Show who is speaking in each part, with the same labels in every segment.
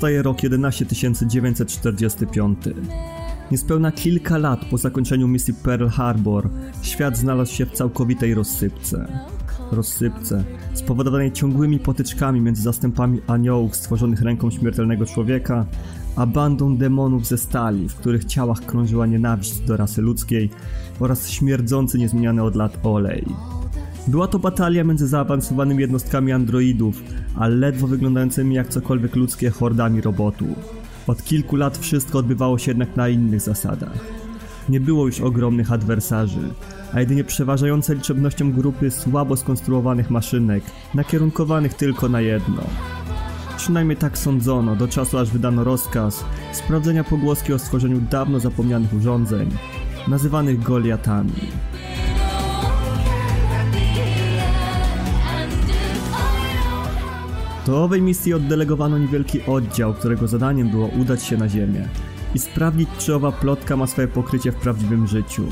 Speaker 1: Nastaje rok 11945. Niespełna kilka lat po zakończeniu misji Pearl Harbor świat znalazł się w całkowitej rozsypce. Rozsypce spowodowanej ciągłymi potyczkami między zastępami aniołów stworzonych ręką śmiertelnego człowieka, a bandą demonów ze stali, w których ciałach krążyła nienawiść do rasy ludzkiej oraz śmierdzący niezmieniany od lat olej. Była to batalia między zaawansowanymi jednostkami androidów, a ledwo wyglądającymi jak cokolwiek ludzkie hordami robotów. Od kilku lat wszystko odbywało się jednak na innych zasadach. Nie było już ogromnych adwersarzy, a jedynie przeważające liczebnością grupy słabo skonstruowanych maszynek, nakierunkowanych tylko na jedno. Przynajmniej tak sądzono, do czasu aż wydano rozkaz sprawdzenia pogłoski o stworzeniu dawno zapomnianych urządzeń, nazywanych Goliatami. Do owej misji oddelegowano niewielki oddział, którego zadaniem było udać się na Ziemię i sprawdzić, czy owa plotka ma swoje pokrycie w prawdziwym życiu.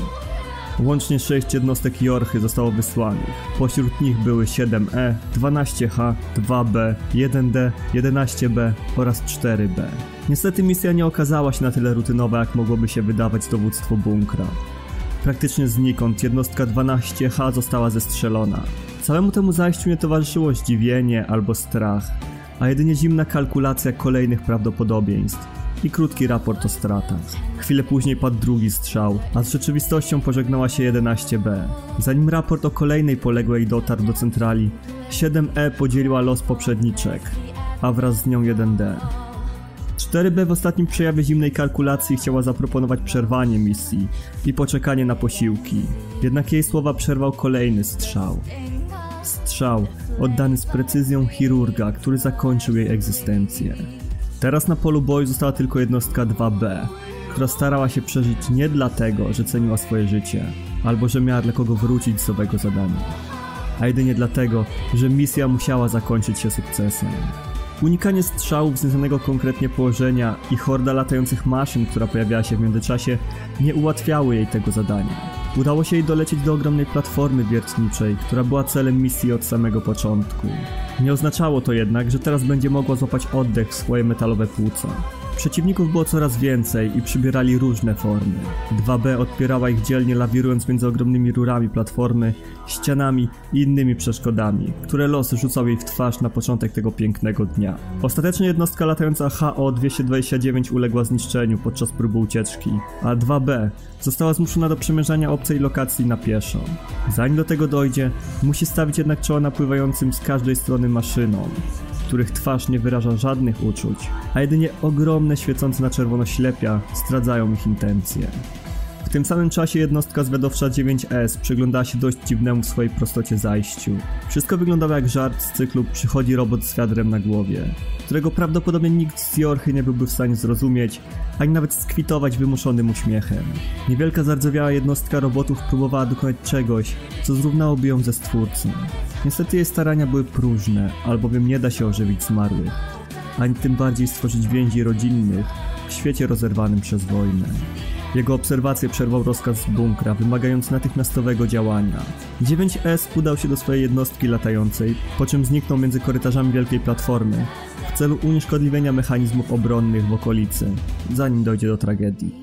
Speaker 1: Łącznie 6 jednostek Jorchy zostało wysłanych. Pośród nich były 7E, 12H, 2B, 1D, 11B oraz 4B. Niestety misja nie okazała się na tyle rutynowa, jak mogłoby się wydawać dowództwo bunkra. Praktycznie znikąd jednostka 12H została zestrzelona. Całemu temu zajściu nie towarzyszyło zdziwienie albo strach, a jedynie zimna kalkulacja kolejnych prawdopodobieństw i krótki raport o stratach. Chwilę później padł drugi strzał, a z rzeczywistością pożegnała się 11B. Zanim raport o kolejnej poległej dotarł do centrali, 7E podzieliła los poprzedniczek, a wraz z nią 1D. 4B w ostatnim przejawie zimnej kalkulacji chciała zaproponować przerwanie misji i poczekanie na posiłki. Jednak jej słowa przerwał kolejny strzał. Strzał oddany z precyzją chirurga, który zakończył jej egzystencję. Teraz na polu boju została tylko jednostka 2B, która starała się przeżyć nie dlatego, że ceniła swoje życie, albo że miała dla kogo wrócić z owego zadania, a jedynie dlatego, że misja musiała zakończyć się sukcesem. Unikanie strzałów z nieznanego konkretnie położenia i horda latających maszyn, która pojawiała się w międzyczasie, nie ułatwiały jej tego zadania. Udało się jej dolecieć do ogromnej platformy wiertniczej, która była celem misji od samego początku. Nie oznaczało to jednak, że teraz będzie mogła złapać oddech w swoje metalowe płuca. Przeciwników było coraz więcej i przybierali różne formy. 2B odpierała ich dzielnie lawirując między ogromnymi rurami platformy, ścianami i innymi przeszkodami, które los rzucał jej w twarz na początek tego pięknego dnia. Ostatecznie jednostka latająca HO-229 uległa zniszczeniu podczas próby ucieczki, a 2B została zmuszona do przemierzania obcej lokacji na pieszo. Zanim do tego dojdzie, musi stawić jednak czoła napływającym z każdej strony maszynom, których twarz nie wyraża żadnych uczuć, a jedynie ogromne świecące na czerwono ślepia zdradzają ich intencje. W tym samym czasie jednostka zwiadowcza 9S przyglądała się dość dziwnemu w swojej prostocie zajściu. Wszystko wyglądało jak żart z cyklu Przychodzi robot z wiadrem na głowie, którego prawdopodobnie nikt z Jorchy nie byłby w stanie zrozumieć, ani nawet skwitować wymuszonym uśmiechem. Niewielka zardzewiała jednostka robotów próbowała dokonać czegoś, co zrównałoby ją ze stwórcą. Niestety jej starania były próżne, albowiem nie da się ożywić zmarłych, ani tym bardziej stworzyć więzi rodzinnych w świecie rozerwanym przez wojnę. Jego obserwację przerwał rozkaz z bunkra, wymagający natychmiastowego działania. 9S udał się do swojej jednostki latającej, po czym zniknął między korytarzami wielkiej platformy w celu unieszkodliwienia mechanizmów obronnych w okolicy, zanim dojdzie do tragedii.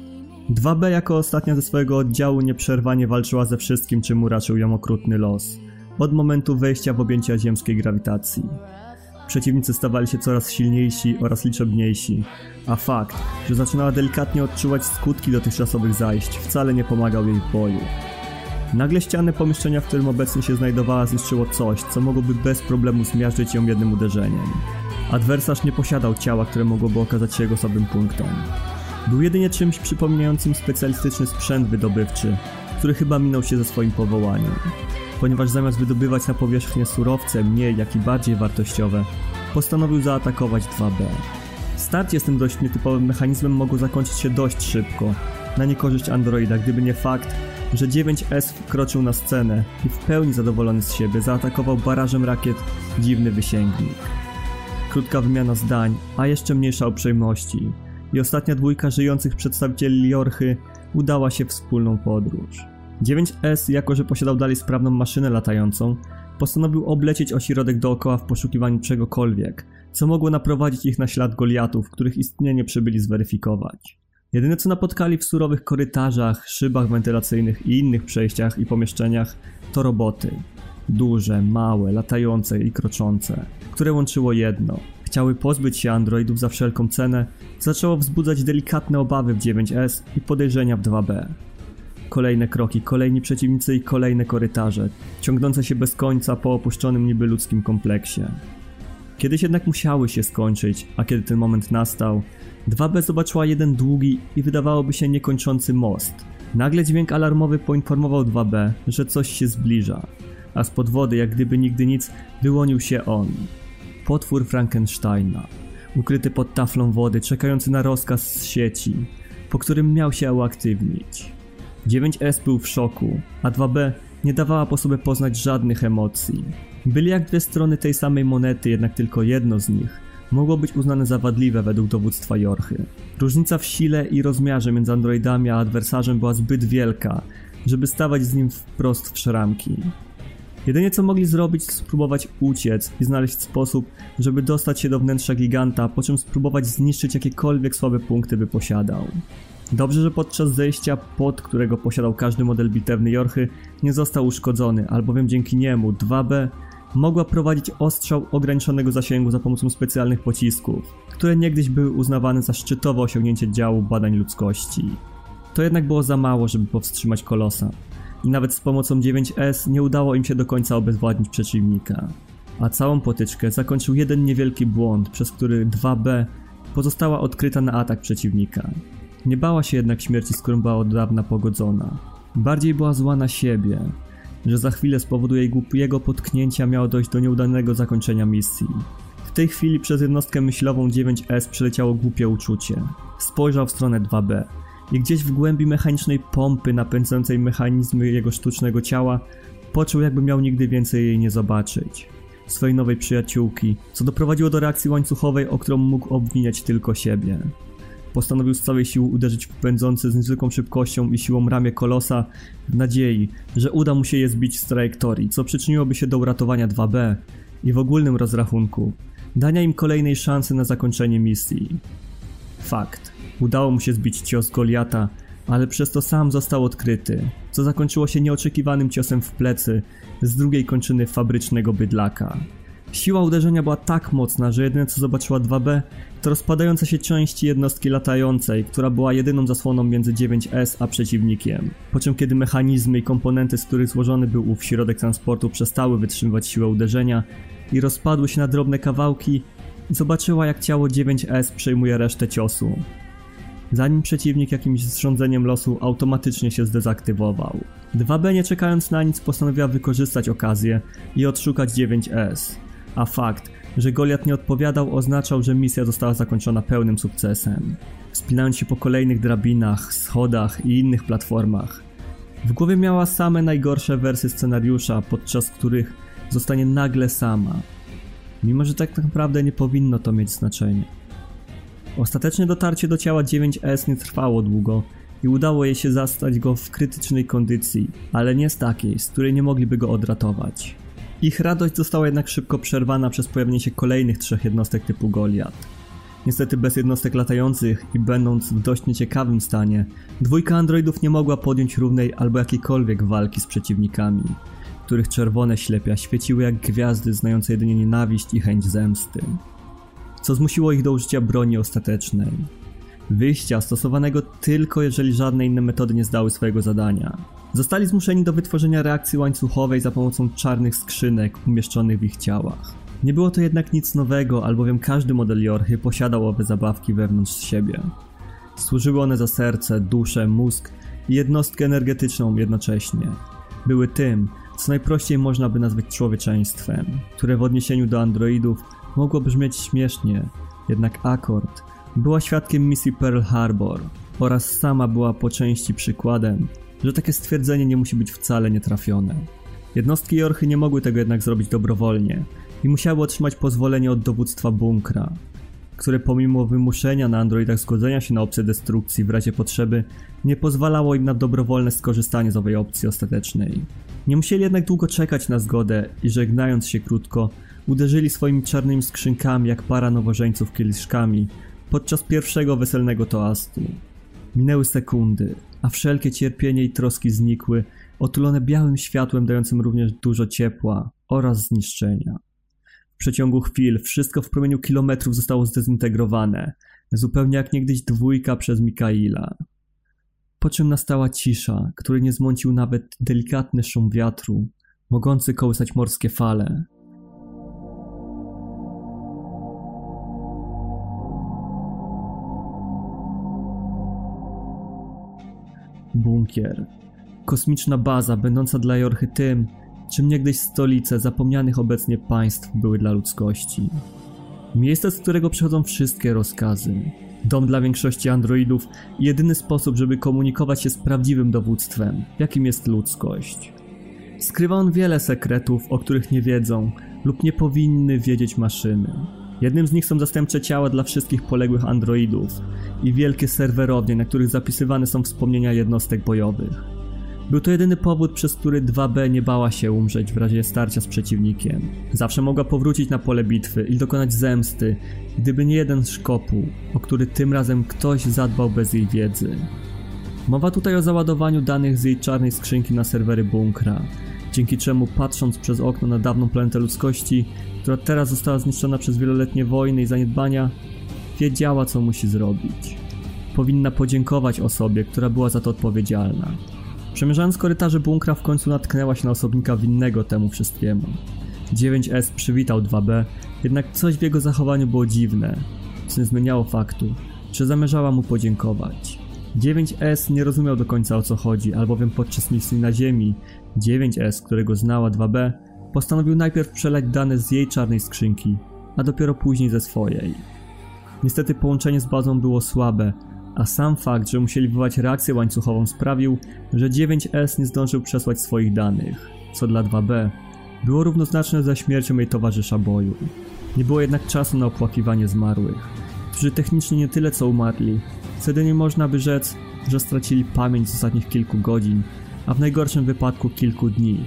Speaker 1: 2B jako ostatnia ze swojego oddziału nieprzerwanie walczyła ze wszystkim, czym uraczył ją okrutny los, od momentu wejścia w objęcia ziemskiej grawitacji. Przeciwnicy stawali się coraz silniejsi oraz liczebniejsi, a fakt, że zaczynała delikatnie odczuwać skutki dotychczasowych zajść, wcale nie pomagał jej w boju. Nagle ściany pomieszczenia, w którym obecnie się znajdowała, zniszczyło coś, co mogłoby bez problemu zmiażdżyć ją jednym uderzeniem. Adwersarz nie posiadał ciała, które mogłoby okazać się jego słabym punktem. Był jedynie czymś przypominającym specjalistyczny sprzęt wydobywczy, który chyba minął się ze swoim powołaniem ponieważ zamiast wydobywać na powierzchnię surowce mniej, jak i bardziej wartościowe, postanowił zaatakować 2B. Starcie z tym dość nietypowym mechanizmem mogło zakończyć się dość szybko, na niekorzyść androida, gdyby nie fakt, że 9S wkroczył na scenę i w pełni zadowolony z siebie zaatakował barażem rakiet dziwny wysięgnik. Krótka wymiana zdań, a jeszcze mniejsza uprzejmości i ostatnia dwójka żyjących przedstawicieli Jorchy udała się wspólną podróż. 9S, jako że posiadał dalej sprawną maszynę latającą, postanowił oblecieć ośrodek dookoła w poszukiwaniu czegokolwiek, co mogło naprowadzić ich na ślad Goliatów, których istnienie przybyli zweryfikować. Jedyne co napotkali w surowych korytarzach, szybach wentylacyjnych i innych przejściach i pomieszczeniach to roboty. Duże, małe, latające i kroczące, które łączyło jedno. Chciały pozbyć się androidów za wszelką cenę, zaczęło wzbudzać delikatne obawy w 9S i podejrzenia w 2B. Kolejne kroki, kolejni przeciwnicy i kolejne korytarze, ciągnące się bez końca po opuszczonym niby ludzkim kompleksie. Kiedyś jednak musiały się skończyć, a kiedy ten moment nastał, 2B zobaczyła jeden długi i wydawałoby się niekończący most. Nagle dźwięk alarmowy poinformował 2B, że coś się zbliża, a spod wody, jak gdyby nigdy nic, wyłonił się on. Potwór Frankensteina, ukryty pod taflą wody, czekający na rozkaz z sieci, po którym miał się uaktywnić. 9S był w szoku, a 2B nie dawała po sobie poznać żadnych emocji. Byli jak dwie strony tej samej monety, jednak tylko jedno z nich mogło być uznane za wadliwe według dowództwa Jorchy. Różnica w sile i rozmiarze między androidami a adwersarzem była zbyt wielka, żeby stawać z nim wprost w szramki. Jedynie co mogli zrobić to spróbować uciec i znaleźć sposób, żeby dostać się do wnętrza giganta, po czym spróbować zniszczyć jakiekolwiek słabe punkty by posiadał. Dobrze, że podczas zejścia, pod którego posiadał każdy model bitewny Jorchy, nie został uszkodzony, albowiem dzięki niemu 2B mogła prowadzić ostrzał ograniczonego zasięgu za pomocą specjalnych pocisków, które niegdyś były uznawane za szczytowe osiągnięcie działu badań ludzkości. To jednak było za mało, żeby powstrzymać kolosa. I nawet z pomocą 9S nie udało im się do końca obezwładnić przeciwnika. A całą potyczkę zakończył jeden niewielki błąd, przez który 2B pozostała odkryta na atak przeciwnika. Nie bała się jednak śmierci, z którą była od dawna pogodzona. Bardziej była zła na siebie, że za chwilę z powodu jej głupiego potknięcia miało dojść do nieudanego zakończenia misji. W tej chwili przez jednostkę myślową 9S przeleciało głupie uczucie. Spojrzał w stronę 2B i gdzieś w głębi mechanicznej pompy napędzającej mechanizmy jego sztucznego ciała poczuł jakby miał nigdy więcej jej nie zobaczyć. Swojej nowej przyjaciółki, co doprowadziło do reakcji łańcuchowej, o którą mógł obwiniać tylko siebie postanowił z całej siły uderzyć w pędzące z niezwykłą szybkością i siłą ramię kolosa w nadziei, że uda mu się je zbić z trajektorii, co przyczyniłoby się do uratowania 2B i w ogólnym rozrachunku dania im kolejnej szansy na zakończenie misji. Fakt. Udało mu się zbić cios Goliata, ale przez to sam został odkryty, co zakończyło się nieoczekiwanym ciosem w plecy z drugiej kończyny fabrycznego bydlaka. Siła uderzenia była tak mocna, że jedyne co zobaczyła 2B to rozpadające się części jednostki latającej, która była jedyną zasłoną między 9S a przeciwnikiem. Po czym kiedy mechanizmy i komponenty, z których złożony był ów środek transportu przestały wytrzymywać siłę uderzenia i rozpadły się na drobne kawałki, zobaczyła jak ciało 9S przejmuje resztę ciosu. Zanim przeciwnik jakimś zrządzeniem losu automatycznie się zdezaktywował. 2B nie czekając na nic postanowiła wykorzystać okazję i odszukać 9S a fakt, że Goliat nie odpowiadał oznaczał, że misja została zakończona pełnym sukcesem. Wspinając się po kolejnych drabinach, schodach i innych platformach. W głowie miała same najgorsze wersy scenariusza, podczas których zostanie nagle sama. Mimo, że tak naprawdę nie powinno to mieć znaczenia. Ostateczne dotarcie do ciała 9S nie trwało długo i udało jej się zastać go w krytycznej kondycji, ale nie z takiej, z której nie mogliby go odratować. Ich radość została jednak szybko przerwana przez pojawienie się kolejnych trzech jednostek typu Goliat. Niestety bez jednostek latających i będąc w dość nieciekawym stanie, dwójka androidów nie mogła podjąć równej albo jakiejkolwiek walki z przeciwnikami, których czerwone ślepia świeciły jak gwiazdy znające jedynie nienawiść i chęć zemsty. Co zmusiło ich do użycia broni ostatecznej. Wyjścia stosowanego tylko jeżeli żadne inne metody nie zdały swojego zadania. Zostali zmuszeni do wytworzenia reakcji łańcuchowej za pomocą czarnych skrzynek umieszczonych w ich ciałach. Nie było to jednak nic nowego, albowiem każdy model Jorchy posiadał owe zabawki wewnątrz siebie. Służyły one za serce, duszę, mózg i jednostkę energetyczną jednocześnie. Były tym, co najprościej można by nazwać człowieczeństwem, które w odniesieniu do androidów mogło brzmieć śmiesznie, jednak Akord była świadkiem misji Pearl Harbor oraz sama była po części przykładem że takie stwierdzenie nie musi być wcale nietrafione. Jednostki Jorchy nie mogły tego jednak zrobić dobrowolnie i musiały otrzymać pozwolenie od dowództwa bunkra. które pomimo wymuszenia na androidach zgodzenia się na opcję destrukcji w razie potrzeby, nie pozwalało im na dobrowolne skorzystanie z owej opcji ostatecznej. Nie musieli jednak długo czekać na zgodę i żegnając się krótko, uderzyli swoimi czarnymi skrzynkami jak para nowożeńców kieliszkami podczas pierwszego weselnego toastu. Minęły sekundy, a wszelkie cierpienie i troski znikły, otulone białym światłem dającym również dużo ciepła oraz zniszczenia. W przeciągu chwil wszystko w promieniu kilometrów zostało zdezintegrowane, zupełnie jak niegdyś dwójka przez Mikaila. Po czym nastała cisza, której nie zmącił nawet delikatny szum wiatru, mogący kołysać morskie fale. Bunkier. Kosmiczna baza, będąca dla Jorchy tym, czym niegdyś stolice zapomnianych obecnie państw były dla ludzkości. Miejsce, z którego przychodzą wszystkie rozkazy. Dom dla większości androidów i jedyny sposób, żeby komunikować się z prawdziwym dowództwem, jakim jest ludzkość. Skrywa on wiele sekretów, o których nie wiedzą lub nie powinny wiedzieć maszyny. Jednym z nich są zastępcze ciała dla wszystkich poległych androidów i wielkie serwerownie, na których zapisywane są wspomnienia jednostek bojowych. Był to jedyny powód, przez który 2B nie bała się umrzeć w razie starcia z przeciwnikiem. Zawsze mogła powrócić na pole bitwy i dokonać zemsty, gdyby nie jeden szkopuł, o który tym razem ktoś zadbał bez jej wiedzy. Mowa tutaj o załadowaniu danych z jej czarnej skrzynki na serwery bunkra, dzięki czemu patrząc przez okno na dawną planetę ludzkości, która teraz została zniszczona przez wieloletnie wojny i zaniedbania, wiedziała co musi zrobić. Powinna podziękować osobie, która była za to odpowiedzialna. Przemierzając korytarze bunkra w końcu natknęła się na osobnika winnego temu wszystkiemu. 9S przywitał 2B, jednak coś w jego zachowaniu było dziwne, co nie zmieniało faktu, że zamierzała mu podziękować. 9S nie rozumiał do końca o co chodzi, albowiem podczas misji na Ziemi 9S, którego znała 2B, postanowił najpierw przelać dane z jej czarnej skrzynki, a dopiero później ze swojej. Niestety połączenie z bazą było słabe, a sam fakt, że musieli wywołać reakcję łańcuchową sprawił, że 9S nie zdążył przesłać swoich danych, co dla 2B było równoznaczne ze śmiercią jej towarzysza boju. Nie było jednak czasu na opłakiwanie zmarłych, którzy technicznie nie tyle co umarli, wtedy nie można by rzec, że stracili pamięć z ostatnich kilku godzin, a w najgorszym wypadku kilku dni.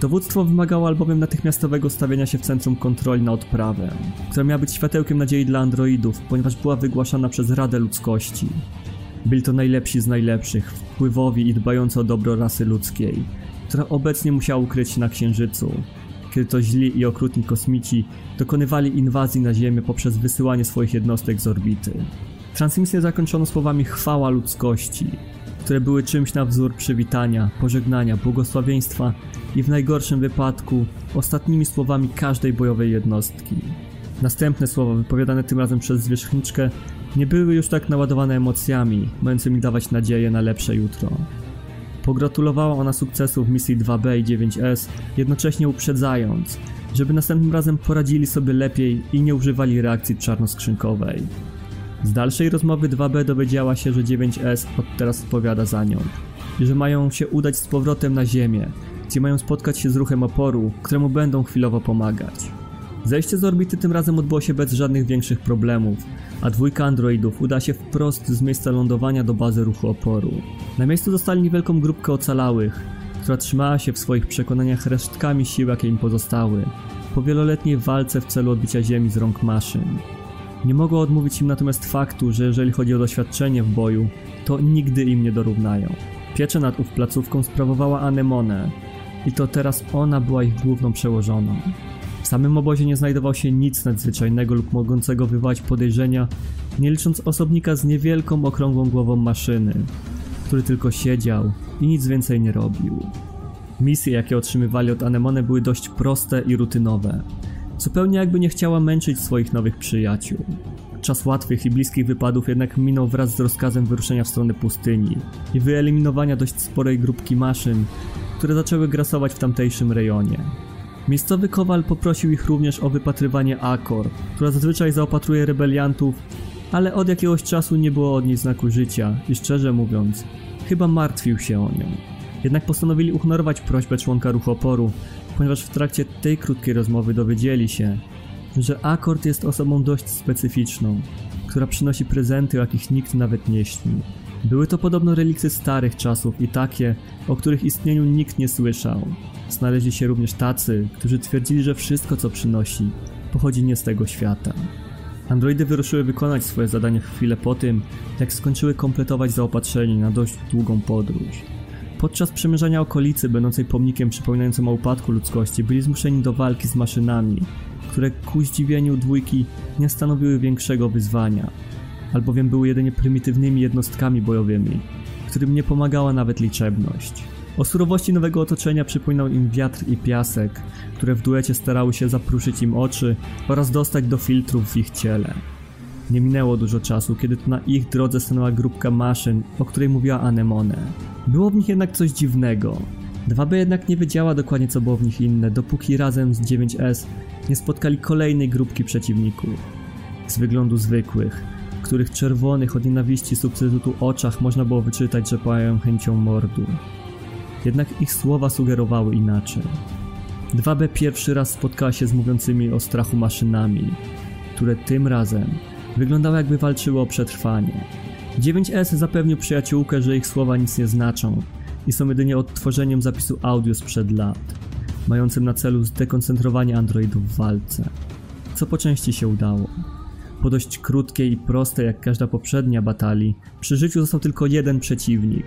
Speaker 1: Dowództwo wymagało albowiem natychmiastowego stawienia się w centrum kontroli na odprawę, która miała być światełkiem nadziei dla androidów, ponieważ była wygłaszana przez Radę Ludzkości. Byli to najlepsi z najlepszych, wpływowi i dbający o dobro rasy ludzkiej, która obecnie musiała ukryć się na Księżycu, kiedy to źli i okrutni kosmici dokonywali inwazji na Ziemię poprzez wysyłanie swoich jednostek z orbity. Transmisję zakończono słowami chwała ludzkości, które były czymś na wzór przywitania, pożegnania, błogosławieństwa i w najgorszym wypadku ostatnimi słowami każdej bojowej jednostki. Następne słowa, wypowiadane tym razem przez zwierzchniczkę, nie były już tak naładowane emocjami, mającymi dawać nadzieję na lepsze jutro. Pogratulowała ona sukcesu w misji 2B i 9S, jednocześnie uprzedzając, żeby następnym razem poradzili sobie lepiej i nie używali reakcji czarnoskrzynkowej. Z dalszej rozmowy 2B dowiedziała się, że 9S od teraz odpowiada za nią i że mają się udać z powrotem na Ziemię, gdzie mają spotkać się z ruchem oporu, któremu będą chwilowo pomagać. Zejście z orbity tym razem odbyło się bez żadnych większych problemów, a dwójka androidów uda się wprost z miejsca lądowania do bazy ruchu oporu. Na miejscu dostali niewielką grupkę ocalałych, która trzymała się w swoich przekonaniach resztkami sił, jakie im pozostały, po wieloletniej walce w celu odbicia Ziemi z rąk maszyn. Nie mogło odmówić im natomiast faktu, że jeżeli chodzi o doświadczenie w boju, to nigdy im nie dorównają. Pieczę nad ów placówką sprawowała Anemone i to teraz ona była ich główną przełożoną. W samym obozie nie znajdował się nic nadzwyczajnego lub mogącego wywołać podejrzenia, nie licząc osobnika z niewielką okrągłą głową maszyny, który tylko siedział i nic więcej nie robił. Misje, jakie otrzymywali od Anemone były dość proste i rutynowe. Zupełnie jakby nie chciała męczyć swoich nowych przyjaciół. Czas łatwych i bliskich wypadów jednak minął wraz z rozkazem wyruszenia w stronę pustyni i wyeliminowania dość sporej grupki maszyn, które zaczęły grasować w tamtejszym rejonie. Miejscowy kowal poprosił ich również o wypatrywanie Akor, która zazwyczaj zaopatruje rebeliantów, ale od jakiegoś czasu nie było od niej znaku życia i szczerze mówiąc, chyba martwił się o nią. Jednak postanowili uhnorować prośbę członka ruchu oporu, ponieważ w trakcie tej krótkiej rozmowy dowiedzieli się, że Akord jest osobą dość specyficzną, która przynosi prezenty, o jakich nikt nawet nie śni. Były to podobno relikty starych czasów i takie, o których istnieniu nikt nie słyszał. Znaleźli się również tacy, którzy twierdzili, że wszystko co przynosi pochodzi nie z tego świata. Androidy wyruszyły wykonać swoje zadanie chwilę po tym, jak skończyły kompletować zaopatrzenie na dość długą podróż. Podczas przemierzania okolicy, będącej pomnikiem przypominającym o upadku ludzkości, byli zmuszeni do walki z maszynami, które ku zdziwieniu dwójki nie stanowiły większego wyzwania, albowiem były jedynie prymitywnymi jednostkami bojowymi, którym nie pomagała nawet liczebność. O surowości nowego otoczenia przypominał im wiatr i piasek, które w duecie starały się zapruszyć im oczy oraz dostać do filtrów w ich ciele. Nie minęło dużo czasu, kiedy to na ich drodze stanęła grupka maszyn, o której mówiła Anemone. Było w nich jednak coś dziwnego. 2B jednak nie wiedziała dokładnie co było w nich inne, dopóki razem z 9S nie spotkali kolejnej grupki przeciwników. Z wyglądu zwykłych, w których czerwonych od nienawiści substytutu oczach można było wyczytać, że płają chęcią mordu. Jednak ich słowa sugerowały inaczej. 2B pierwszy raz spotkała się z mówiącymi o strachu maszynami, które tym razem wyglądały jakby walczyły o przetrwanie. 9S zapewnił przyjaciółkę, że ich słowa nic nie znaczą i są jedynie odtworzeniem zapisu audio sprzed lat, mającym na celu zdekoncentrowanie androidów w walce. Co po części się udało. Po dość krótkiej i prostej jak każda poprzednia batalii, przy życiu został tylko jeden przeciwnik.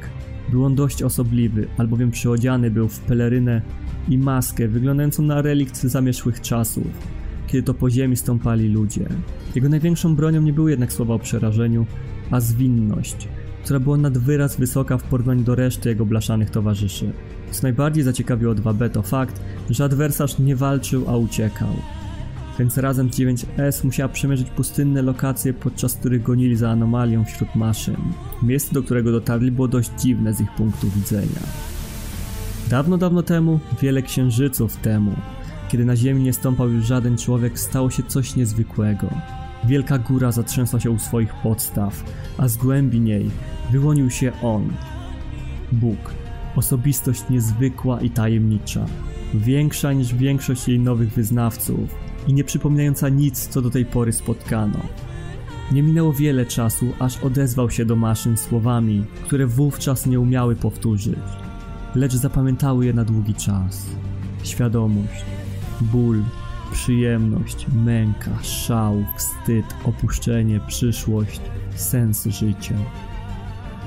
Speaker 1: Był on dość osobliwy, albowiem przyodziany był w pelerynę i maskę wyglądającą na relikt zamierzchłych czasów, kiedy to po ziemi stąpali ludzie. Jego największą bronią nie były jednak słowa o przerażeniu, a zwinność, która była nad wyraz wysoka w porównaniu do reszty jego blaszanych towarzyszy. Co najbardziej zaciekawiło 2B to fakt, że adwersarz nie walczył, a uciekał. Więc razem z 9S musiała przemierzyć pustynne lokacje, podczas których gonili za anomalią wśród maszyn. Miejsce, do którego dotarli, było dość dziwne z ich punktu widzenia. Dawno, dawno temu, wiele księżyców temu, kiedy na ziemi nie stąpał już żaden człowiek, stało się coś niezwykłego. Wielka góra zatrzęsła się u swoich podstaw, a z głębi niej wyłonił się on. Bóg, osobistość niezwykła i tajemnicza, większa niż większość jej nowych wyznawców i nie przypominająca nic, co do tej pory spotkano. Nie minęło wiele czasu, aż odezwał się do maszyn słowami, które wówczas nie umiały powtórzyć, lecz zapamiętały je na długi czas. Świadomość, ból, przyjemność, męka, szał, wstyd, opuszczenie, przyszłość, sens życia.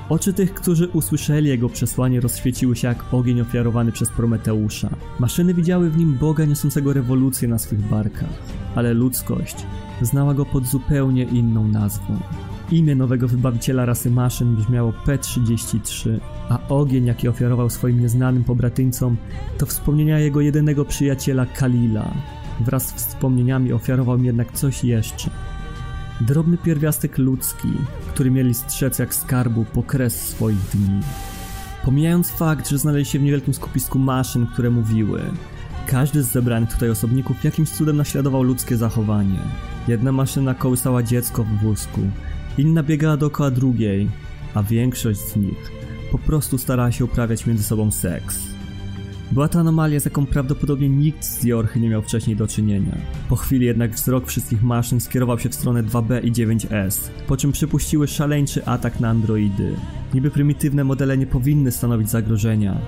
Speaker 1: Oczy tych, którzy usłyszeli jego przesłanie, rozświeciły się jak ogień ofiarowany przez Prometeusza. Maszyny widziały w nim Boga niosącego rewolucję na swych barkach, ale ludzkość znała go pod zupełnie inną nazwą. Imię nowego wybawiciela rasy maszyn brzmiało P-33, a ogień, jaki ofiarował swoim nieznanym pobratyńcom, to wspomnienia jego jedynego przyjaciela Kalila. Wraz z wspomnieniami ofiarował mi jednak coś jeszcze. Drobny pierwiastek ludzki, który mieli strzec jak skarbu po kres swoich dni. Pomijając fakt, że znaleźli się w niewielkim skupisku maszyn, które mówiły, każdy z zebranych tutaj osobników jakimś cudem naśladował ludzkie zachowanie. Jedna maszyna kołysała dziecko w wózku, inna biegała dookoła drugiej, a większość z nich po prostu starała się uprawiać między sobą seks. Była to anomalia, z jaką prawdopodobnie nikt z Jorchy nie miał wcześniej do czynienia. Po chwili jednak wzrok wszystkich maszyn skierował się w stronę 2B i 9S, po czym przypuściły szaleńczy atak na androidy. Niby prymitywne modele nie powinny stanowić zagrożenia,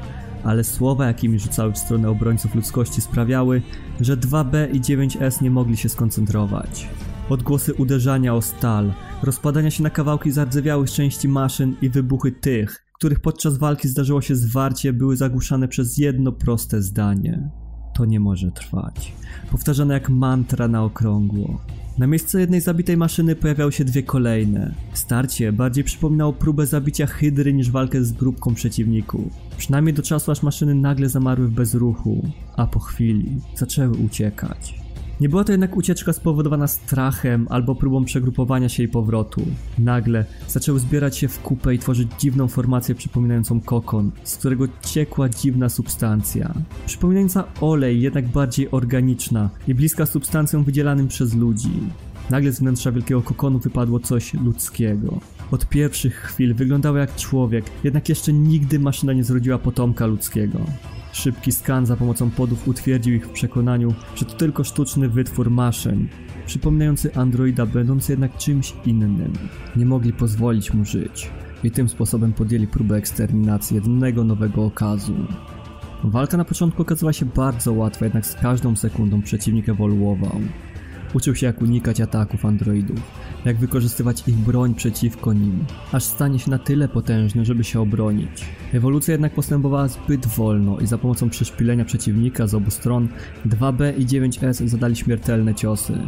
Speaker 1: ale słowa, jakimi rzucały w stronę obrońców ludzkości sprawiały, że 2B i 9S nie mogli się skoncentrować. Odgłosy uderzania o stal, rozpadania się na kawałki zardzewiałych części maszyn i wybuchy tych, których podczas walki zdarzyło się zwarcie, były zagłuszane przez jedno proste zdanie. To nie może trwać. Powtarzane jak mantra na okrągło. Na miejsce jednej zabitej maszyny pojawiały się dwie kolejne. Starcie bardziej przypominało próbę zabicia hydry niż walkę z grupką przeciwników. Przynajmniej do czasu aż maszyny nagle zamarły w bezruchu, a po chwili zaczęły uciekać. Nie była to jednak ucieczka spowodowana strachem albo próbą przegrupowania się i powrotu. Nagle zaczęły zbierać się w kupę i tworzyć dziwną formację przypominającą kokon, z którego ciekła dziwna substancja. Przypominająca olej, jednak bardziej organiczna i bliska substancjom wydzielanym przez ludzi. Nagle z wnętrza wielkiego kokonu wypadło coś ludzkiego. Od pierwszych chwil wyglądało jak człowiek, jednak jeszcze nigdy maszyna nie zrodziła potomka ludzkiego. Szybki skan za pomocą podów utwierdził ich w przekonaniu, że to tylko sztuczny wytwór maszyn, przypominający androida, będący jednak czymś innym. Nie mogli pozwolić mu żyć i tym sposobem podjęli próbę eksterminacji jednego nowego okazu. Walka na początku okazała się bardzo łatwa, jednak z każdą sekundą przeciwnik ewoluował. Uczył się jak unikać ataków androidów, jak wykorzystywać ich broń przeciwko nim, aż stanie się na tyle potężny, żeby się obronić. Ewolucja jednak postępowała zbyt wolno i za pomocą przeszpilenia przeciwnika z obu stron 2B i 9S zadali śmiertelne ciosy,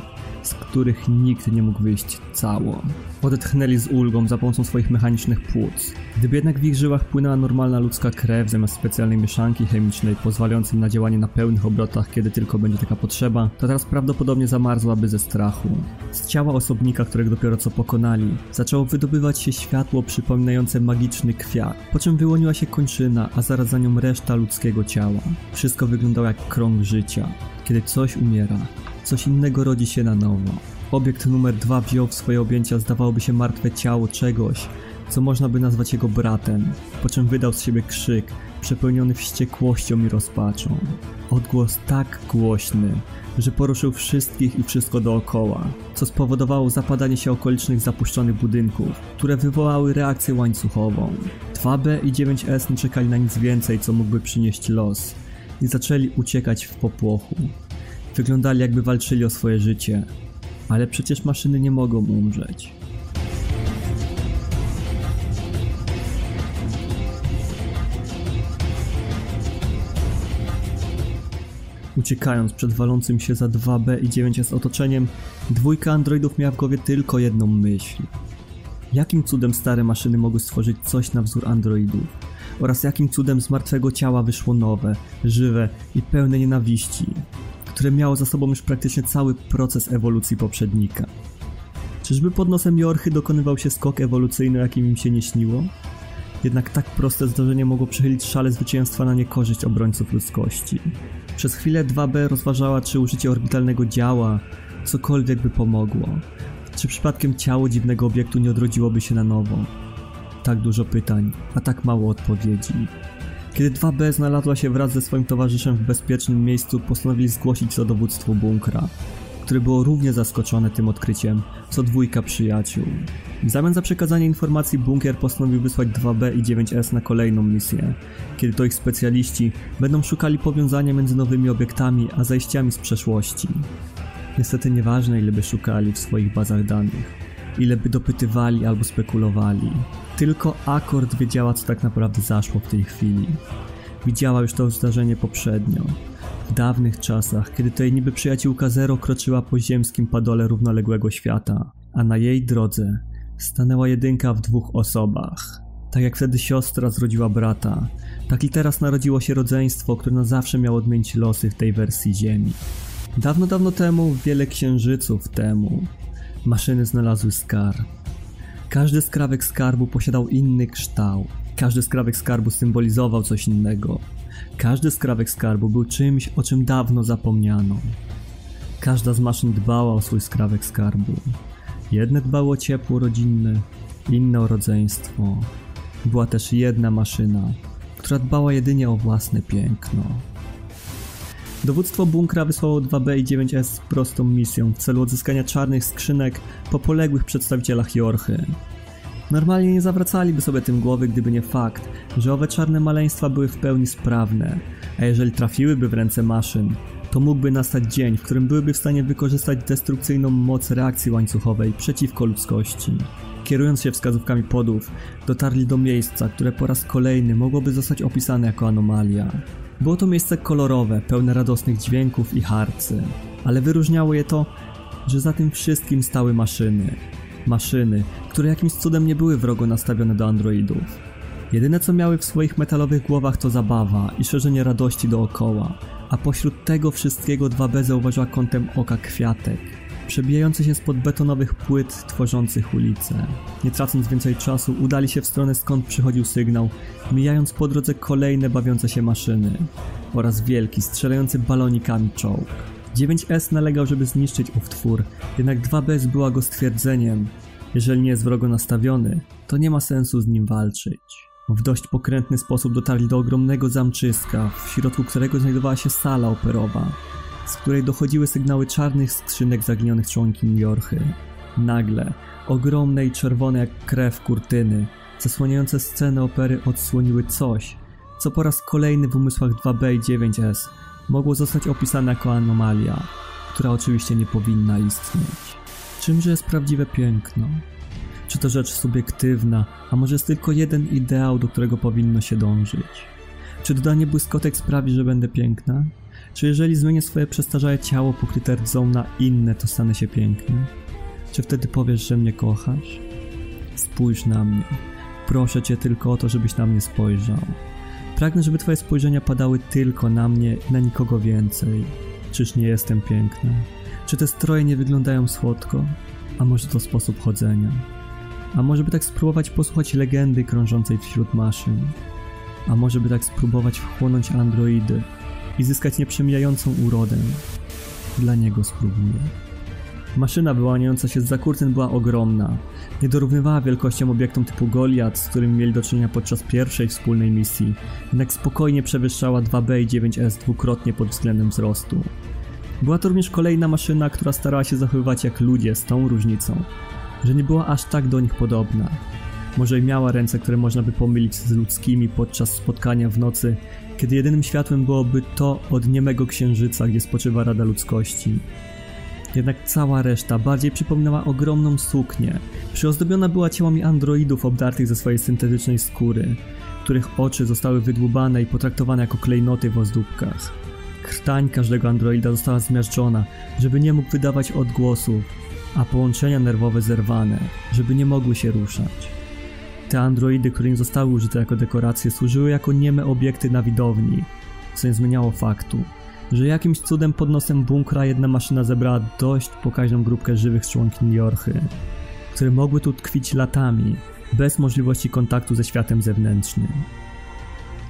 Speaker 1: z których nikt nie mógł wyjść cało. Odetchnęli z ulgą za pomocą swoich mechanicznych płuc. Gdyby jednak w ich żyłach płynęła normalna ludzka krew zamiast specjalnej mieszanki chemicznej pozwalającej na działanie na pełnych obrotach, kiedy tylko będzie taka potrzeba, to teraz prawdopodobnie zamarzłaby ze strachu. Z ciała osobnika, którego dopiero co pokonali, zaczęło wydobywać się światło przypominające magiczny kwiat, po czym wyłoniła się kończyna, a zaraz za nią reszta ludzkiego ciała. Wszystko wyglądało jak krąg życia. Kiedy coś umiera, coś innego rodzi się na nowo. Obiekt numer dwa wziął w swoje objęcia zdawałoby się martwe ciało czegoś, co można by nazwać jego bratem, po czym wydał z siebie krzyk, przepełniony wściekłością i rozpaczą. Odgłos tak głośny, że poruszył wszystkich i wszystko dookoła, co spowodowało zapadanie się okolicznych zapuszczonych budynków, które wywołały reakcję łańcuchową. 2B i 9S nie czekali na nic więcej, co mógłby przynieść los i zaczęli uciekać w popłochu. Wyglądali jakby walczyli o swoje życie, ale przecież maszyny nie mogą umrzeć. Uciekając przed walącym się za 2B i 9S otoczeniem, dwójka androidów miała w głowie tylko jedną myśl. Jakim cudem stare maszyny mogły stworzyć coś na wzór androidów? Oraz jakim cudem z martwego ciała wyszło nowe, żywe i pełne nienawiści, które miało za sobą już praktycznie cały proces ewolucji poprzednika. Czyżby pod nosem Jorchy dokonywał się skok ewolucyjny, jakim im się nie śniło? Jednak tak proste zdarzenie mogło przechylić szale zwycięstwa na niekorzyść obrońców ludzkości. Przez chwilę 2B rozważała, czy użycie orbitalnego działa cokolwiek by pomogło. Czy przypadkiem ciało dziwnego obiektu nie odrodziłoby się na nowo? Tak dużo pytań, a tak mało odpowiedzi. Kiedy 2B znalazła się wraz ze swoim towarzyszem w bezpiecznym miejscu, postanowili zgłosić to dowództwu bunkra, które było równie zaskoczone tym odkryciem, co dwójka przyjaciół. W zamian za przekazanie informacji bunkier postanowił wysłać 2B i 9S na kolejną misję, kiedy to ich specjaliści będą szukali powiązania między nowymi obiektami a zajściami z przeszłości. Niestety nieważne ile by szukali w swoich bazach danych, ile by dopytywali albo spekulowali. Tylko Akord wiedziała co tak naprawdę zaszło w tej chwili. Widziała już to zdarzenie poprzednio, w dawnych czasach, kiedy to jej niby przyjaciółka Zero kroczyła po ziemskim padole równoległego świata, a na jej drodze stanęła jedynka w dwóch osobach. Tak jak wtedy siostra zrodziła brata, tak i teraz narodziło się rodzeństwo, które na zawsze miało odmienić losy w tej wersji Ziemi. Dawno, dawno temu, wiele księżyców temu, maszyny znalazły skarb. Każdy skrawek skarbu posiadał inny kształt. Każdy skrawek skarbu symbolizował coś innego. Każdy skrawek skarbu był czymś, o czym dawno zapomniano. Każda z maszyn dbała o swój skrawek skarbu. Jedne dbało o ciepło rodzinne, inne o rodzeństwo. Była też jedna maszyna, która dbała jedynie o własne piękno. Dowództwo bunkra wysłało 2B i 9S z prostą misją w celu odzyskania czarnych skrzynek po poległych przedstawicielach Jorchy. Normalnie nie zawracaliby sobie tym głowy, gdyby nie fakt, że owe czarne maleństwa były w pełni sprawne, a jeżeli trafiłyby w ręce maszyn, to mógłby nastać dzień, w którym byłyby w stanie wykorzystać destrukcyjną moc reakcji łańcuchowej przeciwko ludzkości. Kierując się wskazówkami podów, dotarli do miejsca, które po raz kolejny mogłoby zostać opisane jako anomalia. Było to miejsce kolorowe, pełne radosnych dźwięków i harcy, ale wyróżniało je to, że za tym wszystkim stały maszyny. Maszyny, które jakimś cudem nie były wrogo nastawione do androidów. Jedyne co miały w swoich metalowych głowach to zabawa i szerzenie radości dookoła, a pośród tego wszystkiego 2B zauważyła kątem oka kwiatek, przebijający się spod betonowych płyt tworzących ulicę. Nie tracąc więcej czasu, udali się w stronę skąd przychodził sygnał, mijając po drodze kolejne bawiące się maszyny oraz wielki, strzelający balonikami czołg. 9S nalegał, żeby zniszczyć ów twór, jednak 2B zbyła go stwierdzeniem, jeżeli nie jest wrogo nastawiony, to nie ma sensu z nim walczyć. W dość pokrętny sposób dotarli do ogromnego zamczyska, w środku którego znajdowała się sala operowa, z której dochodziły sygnały czarnych skrzynek zaginionych członkiem Jorchy. Nagle, ogromne i czerwone jak krew kurtyny, zasłaniające scenę opery odsłoniły coś, co po raz kolejny w umysłach 2B i 9S mogło zostać opisane jako anomalia, która oczywiście nie powinna istnieć. Czymże jest prawdziwe piękno? Czy to rzecz subiektywna, a może jest tylko jeden ideał, do którego powinno się dążyć? Czy dodanie błyskotek sprawi, że będę piękna? Czy jeżeli zmienię swoje przestarzałe ciało pokryte rdzą na inne, to stanę się piękny? Czy wtedy powiesz, że mnie kochasz? Spójrz na mnie. Proszę cię tylko o to, żebyś na mnie spojrzał. Pragnę, żeby twoje spojrzenia padały tylko na mnie na nikogo więcej. Czyż nie jestem piękna? Czy te stroje nie wyglądają słodko? A może to sposób chodzenia? A może by tak spróbować posłuchać legendy krążącej wśród maszyn? A może by tak spróbować wchłonąć androidy i zyskać nieprzemijającą urodę? Dla niego spróbuję. Maszyna wyłaniająca się z zakurtyn była ogromna. Nie dorównywała wielkością obiektom typu Goliath, z którymi mieli do czynienia podczas pierwszej wspólnej misji, jednak spokojnie przewyższała 2B i 9S dwukrotnie pod względem wzrostu. Była to również kolejna maszyna, która starała się zachowywać jak ludzie, z tą różnicą, że nie była aż tak do nich podobna. Może i miała ręce, które można by pomylić z ludzkimi podczas spotkania w nocy, kiedy jedynym światłem byłoby to od niemego księżyca, gdzie spoczywa Rada Ludzkości. Jednak cała reszta bardziej przypominała ogromną suknię. Przyozdobiona była ciałami androidów obdartych ze swojej syntetycznej skóry, których oczy zostały wydłubane i potraktowane jako klejnoty w ozdóbkach. Krtań każdego androida została zmiażdżona, żeby nie mógł wydawać odgłosów, a połączenia nerwowe zerwane, żeby nie mogły się ruszać. Te androidy, które nie zostały użyte jako dekoracje, służyły jako nieme obiekty na widowni, co nie zmieniało faktu, że jakimś cudem pod nosem bunkra jedna maszyna zebrała dość pokaźną grupkę żywych członkiń Jorchy, które mogły tu tkwić latami, bez możliwości kontaktu ze światem zewnętrznym.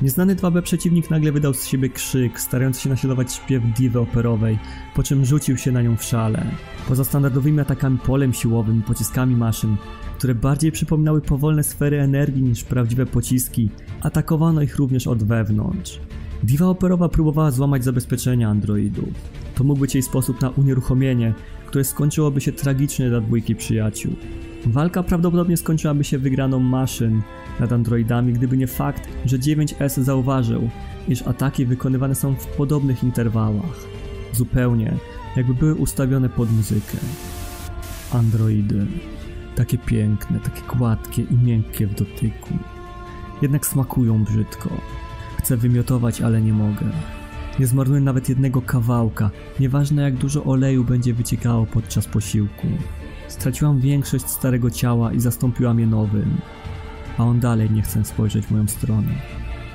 Speaker 1: Nieznany 2B przeciwnik nagle wydał z siebie krzyk, starający się naśladować śpiew diwy operowej, po czym rzucił się na nią w szale. Poza standardowymi atakami polem siłowym pociskami maszyn, które bardziej przypominały powolne sfery energii niż prawdziwe pociski, atakowano ich również od wewnątrz. Diwa operowa próbowała złamać zabezpieczenia androidów. To mógł być jej sposób na unieruchomienie, które skończyłoby się tragicznie dla dwójki przyjaciół. Walka prawdopodobnie skończyłaby się wygraną maszyn nad androidami, gdyby nie fakt, że 9S zauważył, iż ataki wykonywane są w podobnych interwałach. Zupełnie jakby były ustawione pod muzykę. Androidy. Takie piękne, takie gładkie i miękkie w dotyku. Jednak smakują brzydko. Chcę wymiotować, ale nie mogę. Nie zmarnuję nawet jednego kawałka, nieważne jak dużo oleju będzie wyciekało podczas posiłku. Straciłam większość starego ciała i zastąpiłam je nowym, a on dalej nie chce spojrzeć w moją stronę.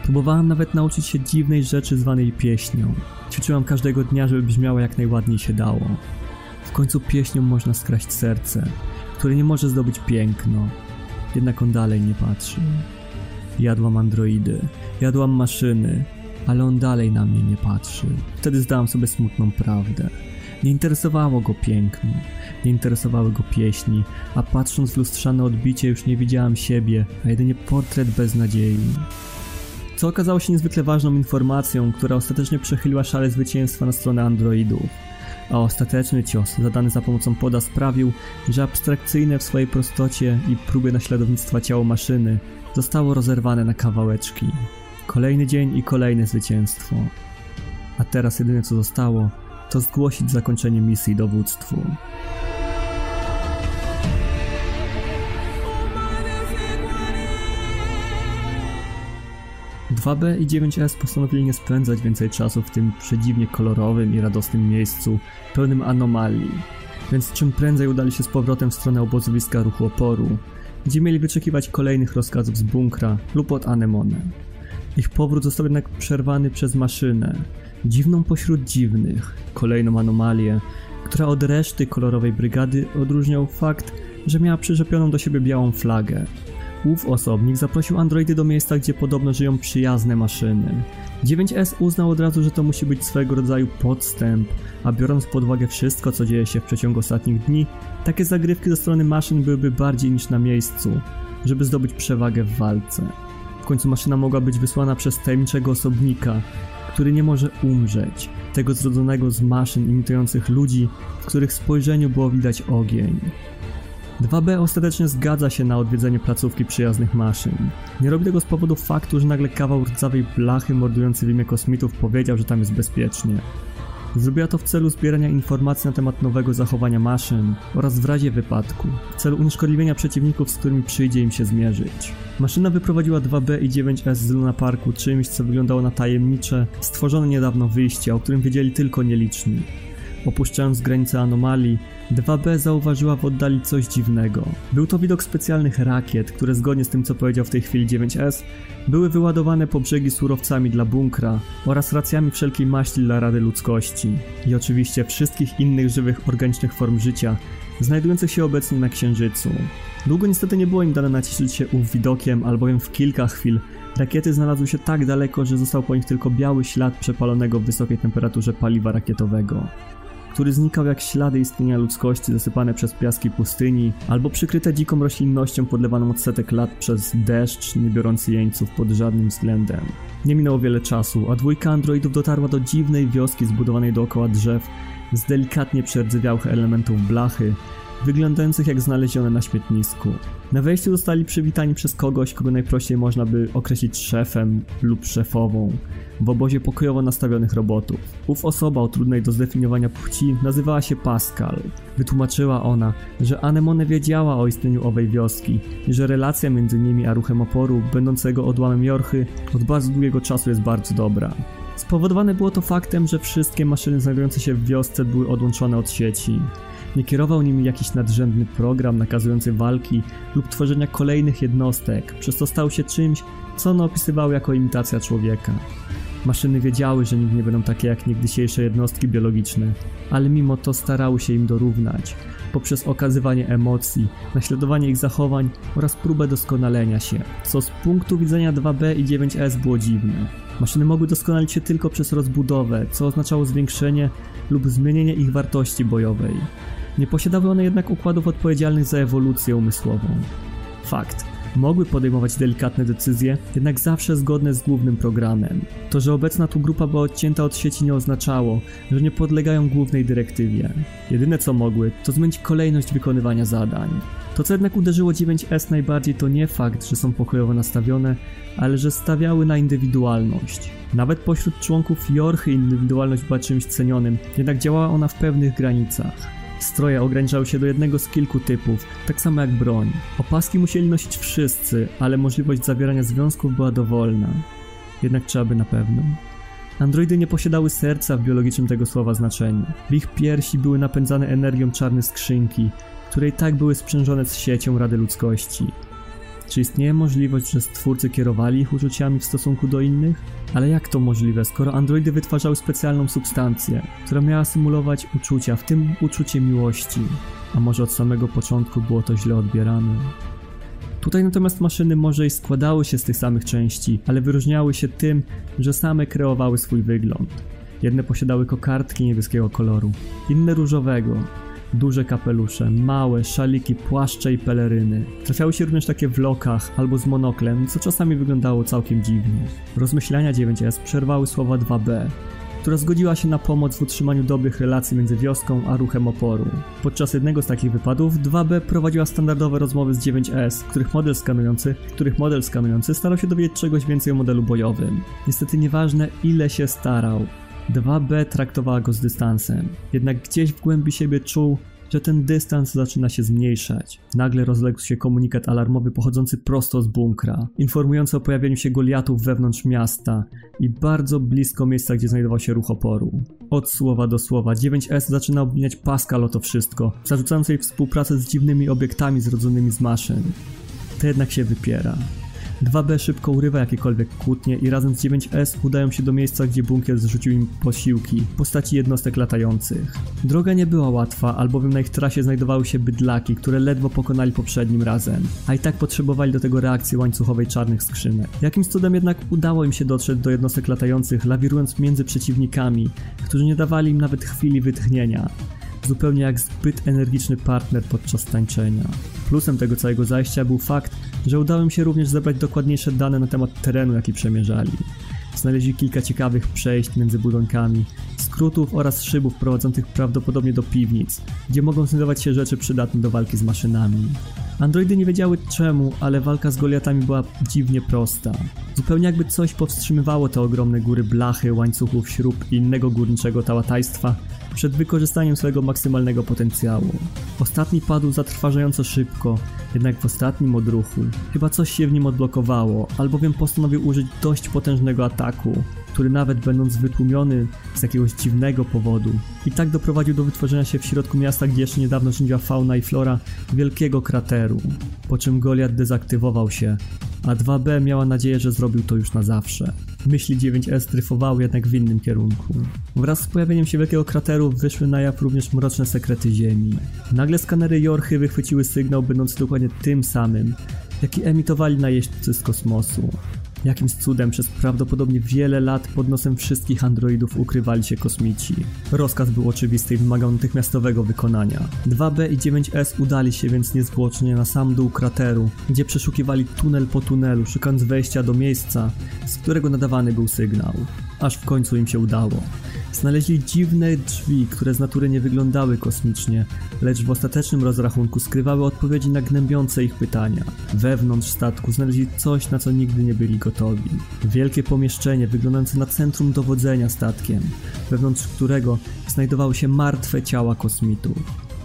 Speaker 1: Próbowałam nawet nauczyć się dziwnej rzeczy zwanej pieśnią. Ćwiczyłam każdego dnia, żeby brzmiała jak najładniej się dało. W końcu pieśnią można skraść serce, które nie może zdobyć piękno. Jednak on dalej nie patrzy. Jadłam androidy, jadłam maszyny, ale on dalej na mnie nie patrzy. Wtedy zdałam sobie smutną prawdę. Nie interesowało go piękno, nie interesowały go pieśni, a patrząc w lustrzane odbicie już nie widziałam siebie, a jedynie portret beznadziei. Co okazało się niezwykle ważną informacją, która ostatecznie przechyliła szale zwycięstwa na stronę androidów. A ostateczny cios zadany za pomocą poda sprawił, że abstrakcyjne w swojej prostocie i próbie naśladownictwa ciało maszyny zostało rozerwane na kawałeczki. Kolejny dzień i kolejne zwycięstwo. A teraz jedyne co zostało, to zgłosić zakończenie misji dowództwu. Dwa B i 9S postanowili nie spędzać więcej czasu w tym przedziwnie kolorowym i radosnym miejscu, pełnym anomalii, więc czym prędzej udali się z powrotem w stronę obozowiska ruchu oporu, gdzie mieli wyczekiwać kolejnych rozkazów z bunkra lub od Anemone. Ich powrót został jednak przerwany przez maszynę, dziwną pośród dziwnych, kolejną anomalię, która od reszty kolorowej brygady odróżniał fakt, że miała przyczepioną do siebie białą flagę. Ów osobnik zaprosił androidy do miejsca, gdzie podobno żyją przyjazne maszyny. 9S uznał od razu, że to musi być swego rodzaju podstęp, a biorąc pod uwagę wszystko, co dzieje się w przeciągu ostatnich dni, takie zagrywki ze strony maszyn byłyby bardziej niż na miejscu, żeby zdobyć przewagę w walce. W końcu maszyna mogła być wysłana przez tajemniczego osobnika, który nie może umrzeć, tego zrodzonego z maszyn imitujących ludzi, w których spojrzeniu było widać ogień. 2B ostatecznie zgadza się na odwiedzenie placówki przyjaznych maszyn. Nie robi tego z powodu faktu, że nagle kawał rdzawej blachy mordujący w imię kosmitów powiedział, że tam jest bezpiecznie. Zrobiła to w celu zbierania informacji na temat nowego zachowania maszyn oraz w razie wypadku, w celu unieszkodliwienia przeciwników, z którymi przyjdzie im się zmierzyć. Maszyna wyprowadziła 2B i 9S z Luna Parku czymś, co wyglądało na tajemnicze, stworzone niedawno wyjście, o którym wiedzieli tylko nieliczni. Opuszczając granice anomalii, 2B zauważyła w oddali coś dziwnego. Był to widok specjalnych rakiet, które zgodnie z tym co powiedział w tej chwili 9S, były wyładowane po brzegi surowcami dla bunkra oraz racjami wszelkiej maści dla Rady Ludzkości i oczywiście wszystkich innych żywych organicznych form życia, znajdujących się obecnie na Księżycu. Długo niestety nie było im dane nacieszyć się ów widokiem, albowiem w kilka chwil rakiety znalazły się tak daleko, że został po nich tylko biały ślad przepalonego w wysokiej temperaturze paliwa rakietowego który znikał jak ślady istnienia ludzkości zasypane przez piaski pustyni, albo przykryte dziką roślinnością podlewaną od setek lat przez deszcz, nie biorący jeńców pod żadnym względem. Nie minęło wiele czasu, a dwójka androidów dotarła do dziwnej wioski zbudowanej dookoła drzew z delikatnie przerdzewiałych elementów blachy, wyglądających jak znalezione na śmietnisku. Na wejściu zostali przywitani przez kogoś, kogo najprościej można by określić szefem lub szefową w obozie pokojowo nastawionych robotów. Ów osoba o trudnej do zdefiniowania płci nazywała się Pascal. Wytłumaczyła ona, że Anemone wiedziała o istnieniu owej wioski i że relacja między nimi a ruchem oporu, będącego odłamem Jorchy, od bardzo długiego czasu jest bardzo dobra. Spowodowane było to faktem, że wszystkie maszyny znajdujące się w wiosce były odłączone od sieci. Nie kierował nimi jakiś nadrzędny program nakazujący walki lub tworzenia kolejnych jednostek, przez co stał się czymś, co one opisywały jako imitacja człowieka. Maszyny wiedziały, że nigdy nie będą takie jak niegdysiejsze jednostki biologiczne, ale mimo to starały się im dorównać, poprzez okazywanie emocji, naśladowanie ich zachowań oraz próbę doskonalenia się, co z punktu widzenia 2B i 9S było dziwne. Maszyny mogły doskonalić się tylko przez rozbudowę, co oznaczało zwiększenie lub zmienienie ich wartości bojowej. Nie posiadały one jednak układów odpowiedzialnych za ewolucję umysłową. Fakt. Mogły podejmować delikatne decyzje, jednak zawsze zgodne z głównym programem. To, że obecna tu grupa była odcięta od sieci nie oznaczało, że nie podlegają głównej dyrektywie. Jedyne co mogły, to zmienić kolejność wykonywania zadań. To co jednak uderzyło 9S najbardziej to nie fakt, że są pokojowo nastawione, ale że stawiały na indywidualność. Nawet pośród członków Jorchy indywidualność była czymś cenionym, jednak działała ona w pewnych granicach. Stroje ograniczały się do jednego z kilku typów, tak samo jak broń. Opaski musieli nosić wszyscy, ale możliwość zawierania związków była dowolna. Jednak trzeba by na pewno. Androidy nie posiadały serca w biologicznym tego słowa znaczeniu. W ich piersi były napędzane energią czarne skrzynki, które i tak były sprzężone z siecią Rady Ludzkości. Czy istnieje możliwość, że stwórcy kierowali ich uczuciami w stosunku do innych? Ale jak to możliwe, skoro androidy wytwarzały specjalną substancję, która miała symulować uczucia, w tym uczucie miłości? A może od samego początku było to źle odbierane? Tutaj natomiast maszyny może i składały się z tych samych części, ale wyróżniały się tym, że same kreowały swój wygląd. Jedne posiadały kokardki niebieskiego koloru, inne różowego, duże kapelusze, małe szaliki, płaszcze i peleryny. Trafiały się również takie w lokach albo z monoklem, co czasami wyglądało całkiem dziwnie. Rozmyślania 9S przerwały słowa 2B, która zgodziła się na pomoc w utrzymaniu dobrych relacji między wioską a ruchem oporu. Podczas jednego z takich wypadów 2B prowadziła standardowe rozmowy z 9S, których model skanujący, których model skanujący starał się dowiedzieć czegoś więcej o modelu bojowym. Niestety nieważne ile się starał, 2B traktowała go z dystansem, jednak gdzieś w głębi siebie czuł, że ten dystans zaczyna się zmniejszać. Nagle rozległ się komunikat alarmowy pochodzący prosto z bunkra, informujący o pojawieniu się Goliatów wewnątrz miasta i bardzo blisko miejsca, gdzie znajdował się ruch oporu. Od słowa do słowa 9S zaczyna obwiniać Pascal o to wszystko, zarzucając jej współpracę z dziwnymi obiektami zrodzonymi z maszyn. To jednak się wypiera. 2B szybko urywa jakiekolwiek kłótnie i razem z 9S udają się do miejsca, gdzie bunkier zrzucił im posiłki w postaci jednostek latających. Droga nie była łatwa, albowiem na ich trasie znajdowały się bydlaki, które ledwo pokonali poprzednim razem, a i tak potrzebowali do tego reakcji łańcuchowej czarnych skrzynek. Jakimś cudem jednak udało im się dotrzeć do jednostek latających, lawirując między przeciwnikami, którzy nie dawali im nawet chwili wytchnienia zupełnie jak zbyt energiczny partner podczas tańczenia. Plusem tego całego zajścia był fakt, że udało im się również zebrać dokładniejsze dane na temat terenu, jaki przemierzali. Znaleźli kilka ciekawych przejść między budynkami, skrótów oraz szybów prowadzących prawdopodobnie do piwnic, gdzie mogą znajdować się rzeczy przydatne do walki z maszynami. Androidy nie wiedziały czemu, ale walka z Goliatami była dziwnie prosta. Zupełnie jakby coś powstrzymywało te ogromne góry blachy, łańcuchów, śrub i innego górniczego tałatajstwa przed wykorzystaniem swojego maksymalnego potencjału. Ostatni padł zatrważająco szybko, jednak w ostatnim odruchu chyba coś się w nim odblokowało, albowiem postanowił użyć dość potężnego ataku, który nawet będąc wytłumiony z jakiegoś dziwnego powodu, i tak doprowadził do wytworzenia się w środku miasta, gdzie jeszcze niedawno rządziła fauna i flora, wielkiego krateru, po czym Goliat dezaktywował się, a 2B miała nadzieję, że zrobił to już na zawsze. Myśli 9S dryfowały jednak w innym kierunku. Wraz z pojawieniem się wielkiego krateru wyszły na jaw również mroczne sekrety Ziemi. Nagle skanery Jorchy wychwyciły sygnał będący dokładnie tym samym, jaki emitowali najeźdźcy z kosmosu. Jakimś cudem przez prawdopodobnie wiele lat pod nosem wszystkich androidów ukrywali się kosmici. Rozkaz był oczywisty i wymagał natychmiastowego wykonania. 2B i 9S udali się więc niezwłocznie na sam dół krateru, gdzie przeszukiwali tunel po tunelu, szukając wejścia do miejsca, z którego nadawany był sygnał. Aż w końcu im się udało. Znaleźli dziwne drzwi, które z natury nie wyglądały kosmicznie, lecz w ostatecznym rozrachunku skrywały odpowiedzi na gnębiące ich pytania. Wewnątrz statku znaleźli coś, na co nigdy nie byli gotowi. Wielkie pomieszczenie wyglądające na centrum dowodzenia statkiem, wewnątrz którego znajdowały się martwe ciała kosmitów.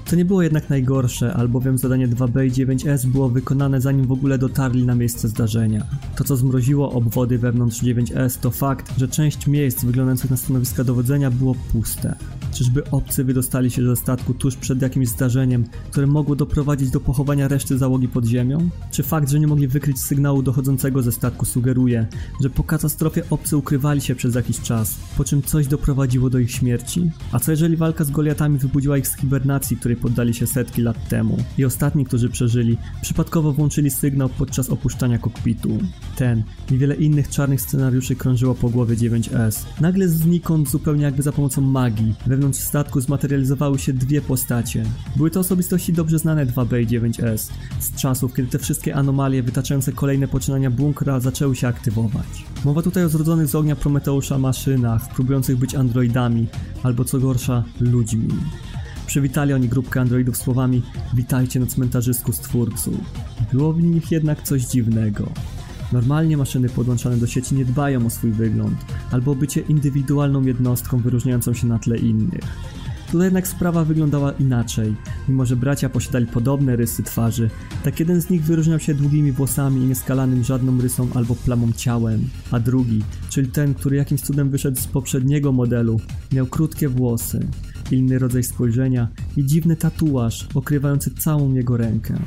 Speaker 1: To nie było jednak najgorsze, albowiem zadanie 2B i 9S było wykonane zanim w ogóle dotarli na miejsce zdarzenia. To co zmroziło obwody wewnątrz 9S to fakt, że część miejsc wyglądających na stanowiska dowodzenia było puste. Czyżby obcy wydostali się ze statku tuż przed jakimś zdarzeniem, które mogło doprowadzić do pochowania reszty załogi pod ziemią? Czy fakt, że nie mogli wykryć sygnału dochodzącego ze statku sugeruje, że po katastrofie obcy ukrywali się przez jakiś czas, po czym coś doprowadziło do ich śmierci? A co jeżeli walka z Goliatami wybudziła ich z hibernacji, której poddali się setki lat temu i ostatni, którzy przeżyli, przypadkowo włączyli sygnał podczas opuszczania kokpitu? Ten i wiele innych czarnych scenariuszy krążyło po głowie 9S. Nagle znikąd, zupełnie jakby za pomocą magii, wewnątrz statku zmaterializowały się dwie postacie. Były to osobistości dobrze znane 2B i 9S, z czasów, kiedy te wszystkie anomalie wytaczające kolejne poczynania bunkra zaczęły się aktywować. Mowa tutaj o zrodzonych z ognia Prometeusza maszynach, próbujących być androidami, albo co gorsza, ludźmi. Przywitali oni grupkę androidów słowami Witajcie na cmentarzysku stwórców. Było w nich jednak coś dziwnego. Normalnie maszyny podłączane do sieci nie dbają o swój wygląd, albo bycie indywidualną jednostką wyróżniającą się na tle innych. Tutaj jednak sprawa wyglądała inaczej. Mimo, że bracia posiadali podobne rysy twarzy, tak jeden z nich wyróżniał się długimi włosami i nieskalanym żadną rysą albo plamą ciałem, a drugi, czyli ten, który jakimś cudem wyszedł z poprzedniego modelu, miał krótkie włosy, inny rodzaj spojrzenia i dziwny tatuaż okrywający całą jego rękę.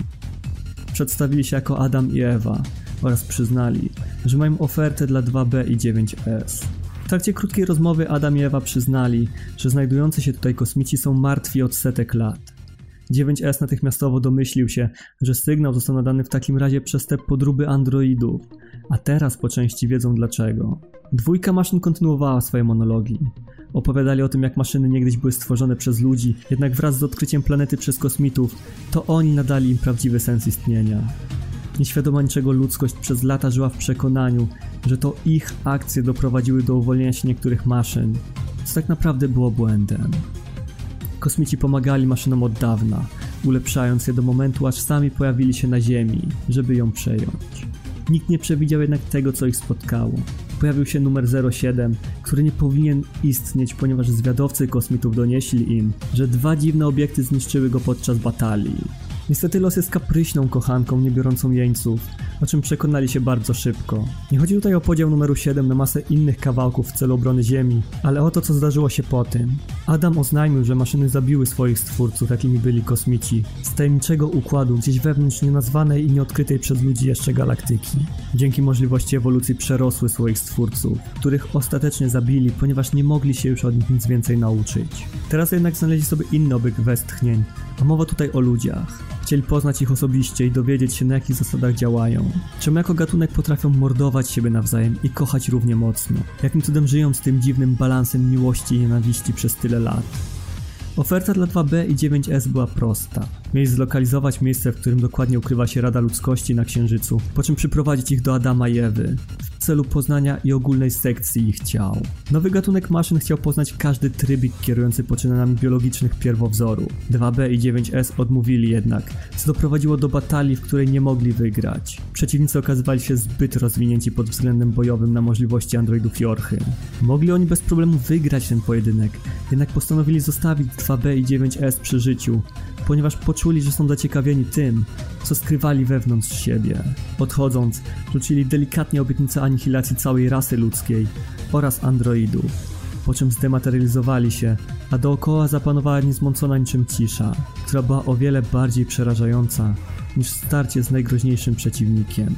Speaker 1: Przedstawili się jako Adam i Ewa oraz przyznali, że mają ofertę dla 2B i 9S. W trakcie krótkiej rozmowy Adam i Ewa przyznali, że znajdujący się tutaj kosmici są martwi od setek lat. 9S natychmiastowo domyślił się, że sygnał został nadany w takim razie przez te podróby androidów, a teraz po części wiedzą dlaczego. Dwójka maszyn kontynuowała swoje monologi. Opowiadali o tym, jak maszyny niegdyś były stworzone przez ludzi, jednak wraz z odkryciem planety przez kosmitów, to oni nadali im prawdziwy sens istnienia. Nieświadoma niczego ludzkość przez lata żyła w przekonaniu, że to ich akcje doprowadziły do uwolnienia się niektórych maszyn, co tak naprawdę było błędem. Kosmici pomagali maszynom od dawna, ulepszając je do momentu, aż sami pojawili się na Ziemi, żeby ją przejąć. Nikt nie przewidział jednak tego, co ich spotkało. Pojawił się numer 07, który nie powinien istnieć, ponieważ zwiadowcy kosmitów donieśli im, że dwa dziwne obiekty zniszczyły go podczas batalii. Niestety los jest kapryśną kochanką, nie biorącą jeńców, o czym przekonali się bardzo szybko. Nie chodzi tutaj o podział numeru 7 na masę innych kawałków w celu obrony Ziemi, ale o to, co zdarzyło się po tym. Adam oznajmił, że maszyny zabiły swoich stwórców, jakimi byli kosmici, z tajemniczego układu gdzieś wewnątrz nienazwanej i nieodkrytej przez ludzi jeszcze galaktyki. Dzięki możliwości ewolucji przerosły swoich stwórców, których ostatecznie zabili, ponieważ nie mogli się już od nich nic więcej nauczyć. Teraz jednak znaleźli sobie inny obyk westchnień, a mowa tutaj o ludziach. Chcieli poznać ich osobiście i dowiedzieć się na jakich zasadach działają. Czemu jako gatunek potrafią mordować siebie nawzajem i kochać równie mocno. Jakim cudem żyją z tym dziwnym balansem miłości i nienawiści przez tyle lat. Oferta dla 2B i 9S była prosta. Mieli zlokalizować miejsce, w którym dokładnie ukrywa się Rada Ludzkości na Księżycu, po czym przyprowadzić ich do Adama i Ewy w celu poznania i ogólnej sekcji ich ciał. Nowy gatunek maszyn chciał poznać każdy trybik kierujący poczynaniami biologicznych pierwowzoru. 2B i 9S odmówili jednak, co doprowadziło do batalii, w której nie mogli wygrać. Przeciwnicy okazywali się zbyt rozwinięci pod względem bojowym na możliwości androidów Jorchy. Mogli oni bez problemu wygrać ten pojedynek, jednak postanowili zostawić 2B i 9S przy życiu, ponieważ poczuli, że są zaciekawieni tym, co skrywali wewnątrz siebie. Odchodząc, rzucili delikatnie obietnicę anihilacji całej rasy ludzkiej oraz androidów, po czym zdematerializowali się, a dookoła zapanowała niezmącona niczym cisza, która była o wiele bardziej przerażająca niż starcie z najgroźniejszym przeciwnikiem.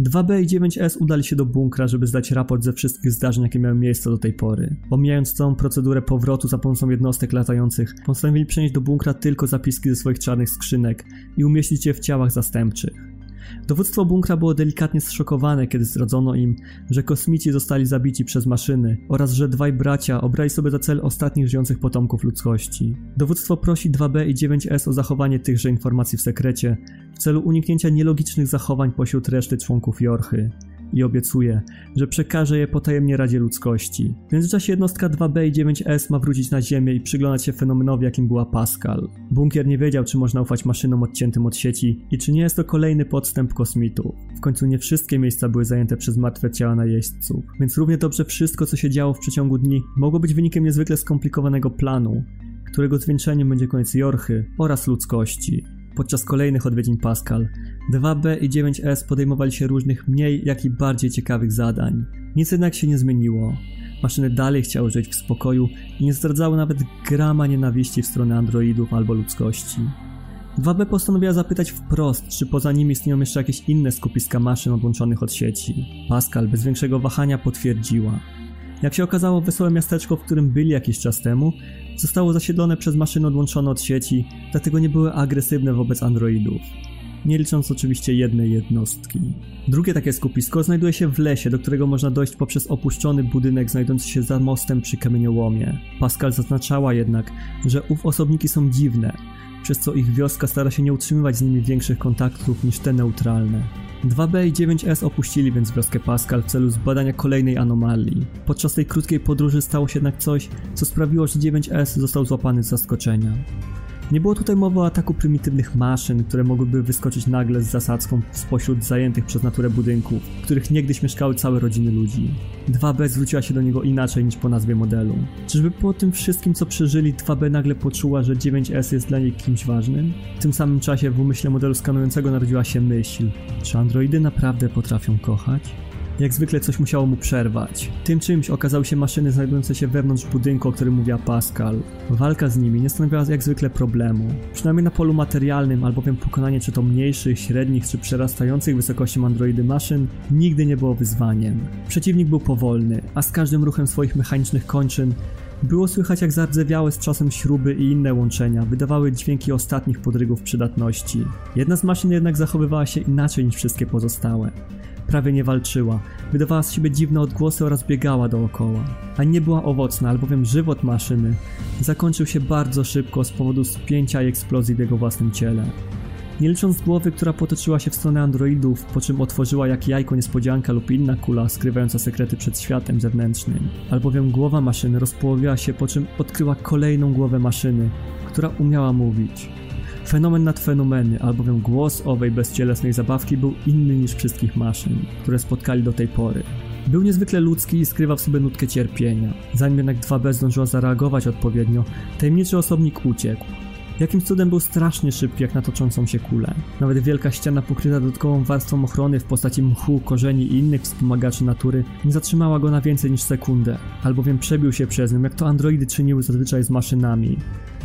Speaker 1: 2B i 9S udali się do bunkra, żeby zdać raport ze wszystkich zdarzeń, jakie miały miejsce do tej pory. Pomijając całą procedurę powrotu za pomocą jednostek latających, postanowili przenieść do bunkra tylko zapiski ze swoich czarnych skrzynek i umieścić je w ciałach zastępczych. Dowództwo bunkra było delikatnie zszokowane, kiedy zdradzono im, że kosmici zostali zabici przez maszyny oraz że dwaj bracia obrali sobie za cel ostatnich żyjących potomków ludzkości. Dowództwo prosi 2B i 9S o zachowanie tychże informacji w sekrecie w celu uniknięcia nielogicznych zachowań pośród reszty członków Jorchy i obiecuje, że przekaże je potajemnie Radzie Ludzkości. W międzyczasie jednostka 2B i 9S ma wrócić na Ziemię i przyglądać się fenomenowi, jakim była Pascal. Bunkier nie wiedział, czy można ufać maszynom odciętym od sieci i czy nie jest to kolejny podstęp kosmitów. W końcu nie wszystkie miejsca były zajęte przez martwe ciała najeźdźców, więc równie dobrze wszystko, co się działo w przeciągu dni, mogło być wynikiem niezwykle skomplikowanego planu, którego zwieńczeniem będzie koniec Jorchy oraz ludzkości. Podczas kolejnych odwiedzin Pascal, 2B i 9S podejmowali się różnych mniej, jak i bardziej ciekawych zadań. Nic jednak się nie zmieniło. Maszyny dalej chciały żyć w spokoju i nie zdradzały nawet grama nienawiści w stronę androidów albo ludzkości. 2B postanowiła zapytać wprost, czy poza nimi istnieją jeszcze jakieś inne skupiska maszyn odłączonych od sieci. Pascal bez większego wahania potwierdziła. Jak się okazało, wesołe miasteczko, w którym byli jakiś czas temu, zostało zasiedlone przez maszyny odłączone od sieci, dlatego nie były agresywne wobec androidów. Nie licząc oczywiście jednej jednostki. Drugie takie skupisko znajduje się w lesie, do którego można dojść poprzez opuszczony budynek znajdujący się za mostem przy kamieniołomie. Pascal zaznaczała jednak, że ów osobniki są dziwne, przez co ich wioska stara się nie utrzymywać z nimi większych kontaktów niż te neutralne. 2B i 9S opuścili więc wioskę Pascal w celu zbadania kolejnej anomalii. Podczas tej krótkiej podróży stało się jednak coś, co sprawiło, że 9S został złapany z zaskoczenia. Nie było tutaj mowy o ataku prymitywnych maszyn, które mogłyby wyskoczyć nagle z zasadzką spośród zajętych przez naturę budynków, w których niegdyś mieszkały całe rodziny ludzi. 2B zwróciła się do niego inaczej niż po nazwie modelu. Czyżby po tym wszystkim, co przeżyli, 2B nagle poczuła, że 9S jest dla niej kimś ważnym? W tym samym czasie w umyśle modelu skanującego narodziła się myśl, czy androidy naprawdę potrafią kochać? Jak zwykle coś musiało mu przerwać. Tym czymś okazały się maszyny znajdujące się wewnątrz budynku, o którym mówiła Pascal. Walka z nimi nie stanowiła jak zwykle problemu. Przynajmniej na polu materialnym, albowiem pokonanie czy to mniejszych, średnich czy przerastających wysokością androidy maszyn nigdy nie było wyzwaniem. Przeciwnik był powolny, a z każdym ruchem swoich mechanicznych kończyn było słychać jak zardzewiałe z czasem śruby i inne łączenia wydawały dźwięki ostatnich podrygów przydatności. Jedna z maszyn jednak zachowywała się inaczej niż wszystkie pozostałe prawie nie walczyła. Wydawała z siebie dziwne odgłosy oraz biegała dookoła. A nie była owocna, albowiem żywot maszyny zakończył się bardzo szybko z powodu spięcia i eksplozji w jego własnym ciele. Nie licząc głowy, która potoczyła się w stronę androidów, po czym otworzyła jak jajko niespodzianka lub inna kula skrywająca sekrety przed światem zewnętrznym. Albowiem głowa maszyny rozpołowiła się, po czym odkryła kolejną głowę maszyny, która umiała mówić. Fenomen nad fenomeny, albowiem głos owej bezcielesnej zabawki był inny niż wszystkich maszyn, które spotkali do tej pory. Był niezwykle ludzki i skrywał w sobie nutkę cierpienia. Zanim jednak 2B zdążyła zareagować odpowiednio, tajemniczy osobnik uciekł. Jakimś cudem był strasznie szybki jak na toczącą się kulę. Nawet wielka ściana pokryta dodatkową warstwą ochrony w postaci mchu, korzeni i innych wspomagaczy natury nie zatrzymała go na więcej niż sekundę, albowiem przebił się przez nią, jak to androidy czyniły zazwyczaj z maszynami.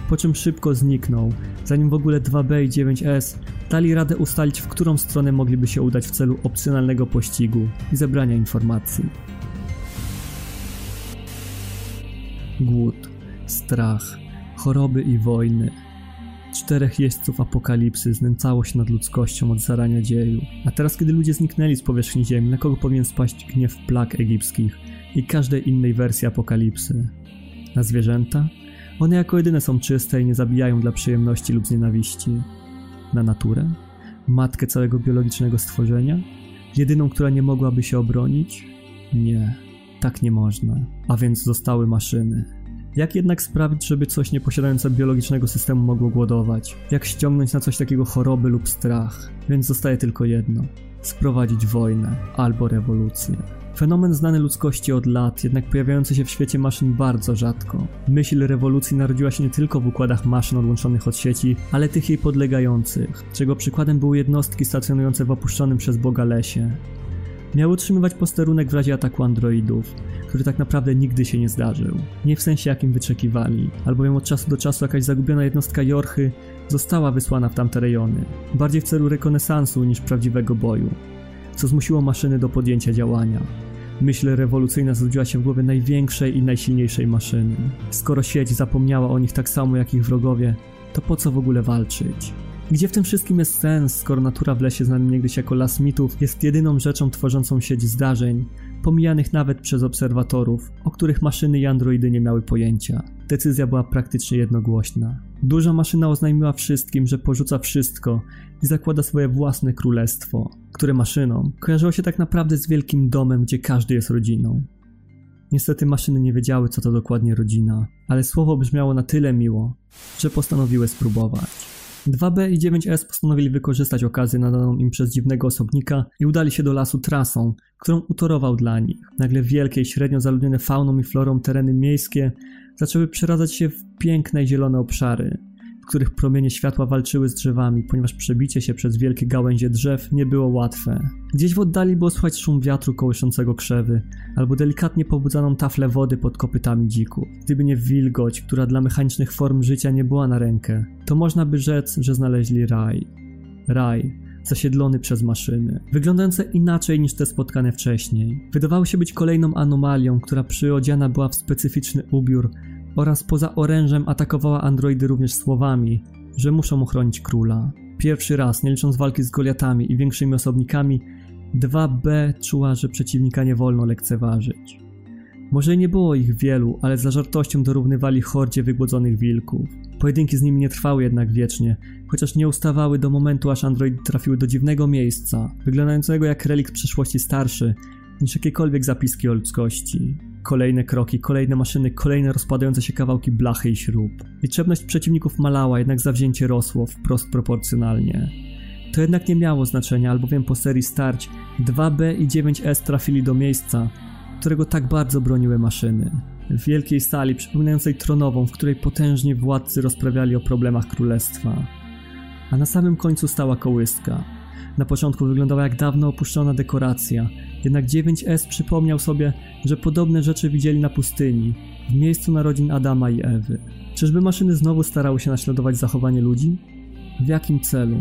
Speaker 1: Po czym szybko zniknął, zanim w ogóle 2B i 9S dali radę ustalić, w którą stronę mogliby się udać w celu opcjonalnego pościgu i zebrania informacji. Głód, strach, choroby i wojny – Czterech jeźdźców apokalipsy znęcało się nad ludzkością od zarania dzieju. A teraz, kiedy ludzie zniknęli z powierzchni ziemi, na kogo powinien spaść gniew plag egipskich i każdej innej wersji apokalipsy? Na zwierzęta? One jako jedyne są czyste i nie zabijają dla przyjemności lub z nienawiści. Na naturę? Matkę całego biologicznego stworzenia? Jedyną, która nie mogłaby się obronić? Nie, tak nie można. A więc zostały maszyny. Jak jednak sprawić, żeby coś nieposiadające biologicznego systemu mogło głodować? Jak ściągnąć na coś takiego choroby lub strach? Więc zostaje tylko jedno: sprowadzić wojnę albo rewolucję. Fenomen znany ludzkości od lat, jednak pojawiający się w świecie maszyn bardzo rzadko. Myśl rewolucji narodziła się nie tylko w układach maszyn odłączonych od sieci, ale tych jej podlegających, czego przykładem były jednostki stacjonujące w opuszczonym przez Boga lesie. Miały utrzymywać posterunek w razie ataku androidów, który tak naprawdę nigdy się nie zdarzył. Nie w sensie jakim wyczekiwali, albowiem od czasu do czasu jakaś zagubiona jednostka Jorchy została wysłana w tamte rejony, bardziej w celu rekonesansu niż prawdziwego boju, co zmusiło maszyny do podjęcia działania. Myśl rewolucyjna zrodziła się w głowie największej i najsilniejszej maszyny. Skoro sieć zapomniała o nich tak samo jak ich wrogowie, to po co w ogóle walczyć? Gdzie w tym wszystkim jest sens, skoro natura w lesie znanym niegdyś jako las mitów jest jedyną rzeczą tworzącą sieć zdarzeń, pomijanych nawet przez obserwatorów, o których maszyny i androidy nie miały pojęcia. Decyzja była praktycznie jednogłośna. Duża maszyna oznajmiła wszystkim, że porzuca wszystko i zakłada swoje własne królestwo, które maszynom kojarzyło się tak naprawdę z wielkim domem, gdzie każdy jest rodziną. Niestety maszyny nie wiedziały, co to dokładnie rodzina, ale słowo brzmiało na tyle miło, że postanowiły spróbować. 2B i 9S postanowili wykorzystać okazję nadaną im przez dziwnego osobnika i udali się do lasu trasą, którą utorował dla nich. Nagle wielkie i średnio zaludnione fauną i florą tereny miejskie zaczęły przeradzać się w piękne zielone obszary których promienie światła walczyły z drzewami, ponieważ przebicie się przez wielkie gałęzie drzew nie było łatwe. Gdzieś w oddali było słychać szum wiatru kołyszącego krzewy, albo delikatnie pobudzaną taflę wody pod kopytami dzików. Gdyby nie wilgoć, która dla mechanicznych form życia nie była na rękę, to można by rzec, że znaleźli raj. Raj, zasiedlony przez maszyny, wyglądające inaczej niż te spotkane wcześniej. Wydawały się być kolejną anomalią, która przyodziana była w specyficzny ubiór, oraz poza orężem atakowała androidy również słowami, że muszą ochronić króla. Pierwszy raz, nie licząc walki z Goliatami i większymi osobnikami, 2B czuła, że przeciwnika nie wolno lekceważyć. Może nie było ich wielu, ale z zażartością dorównywali hordzie wygłodzonych wilków. Pojedynki z nimi nie trwały jednak wiecznie, chociaż nie ustawały do momentu, aż androidy trafiły do dziwnego miejsca, wyglądającego jak relikt przeszłości starszy niż jakiekolwiek zapiski o ludzkości. Kolejne kroki, kolejne maszyny, kolejne rozpadające się kawałki blachy i śrub. Liczebność przeciwników malała, jednak zawzięcie rosło wprost proporcjonalnie. To jednak nie miało znaczenia, albowiem po serii starć 2B i 9S trafili do miejsca, którego tak bardzo broniły maszyny. W wielkiej sali przypominającej tronową, w której potężni władcy rozprawiali o problemach królestwa. A na samym końcu stała kołystka. Na początku wyglądała jak dawno opuszczona dekoracja, jednak 9S przypomniał sobie, że podobne rzeczy widzieli na pustyni, w miejscu narodzin Adama i Ewy. Czyżby maszyny znowu starały się naśladować zachowanie ludzi? W jakim celu?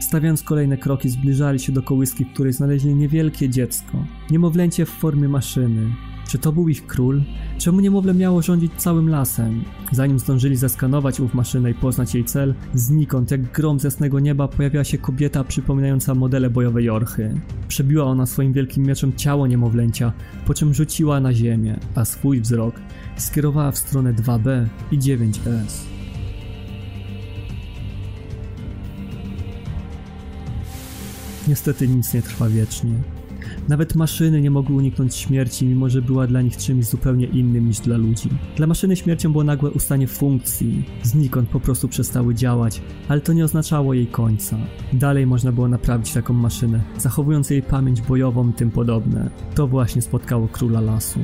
Speaker 1: Stawiając kolejne kroki, zbliżali się do kołyski, w której znaleźli niewielkie dziecko. Niemowlęcie w formie maszyny, czy to był ich król? Czemu niemowlę miało rządzić całym lasem? Zanim zdążyli zeskanować ów maszynę i poznać jej cel, znikąd, jak grom z jasnego nieba, pojawiła się kobieta przypominająca modele bojowe Jorchy. Przebiła ona swoim wielkim mieczem ciało niemowlęcia, po czym rzuciła na ziemię, a swój wzrok skierowała w stronę 2B i 9S. Niestety nic nie trwa wiecznie. Nawet maszyny nie mogły uniknąć śmierci, mimo że była dla nich czymś zupełnie innym niż dla ludzi. Dla maszyny śmiercią było nagłe ustanie funkcji, znikąd po prostu przestały działać, ale to nie oznaczało jej końca. Dalej można było naprawić taką maszynę, zachowując jej pamięć bojową i tym podobne. To właśnie spotkało króla lasu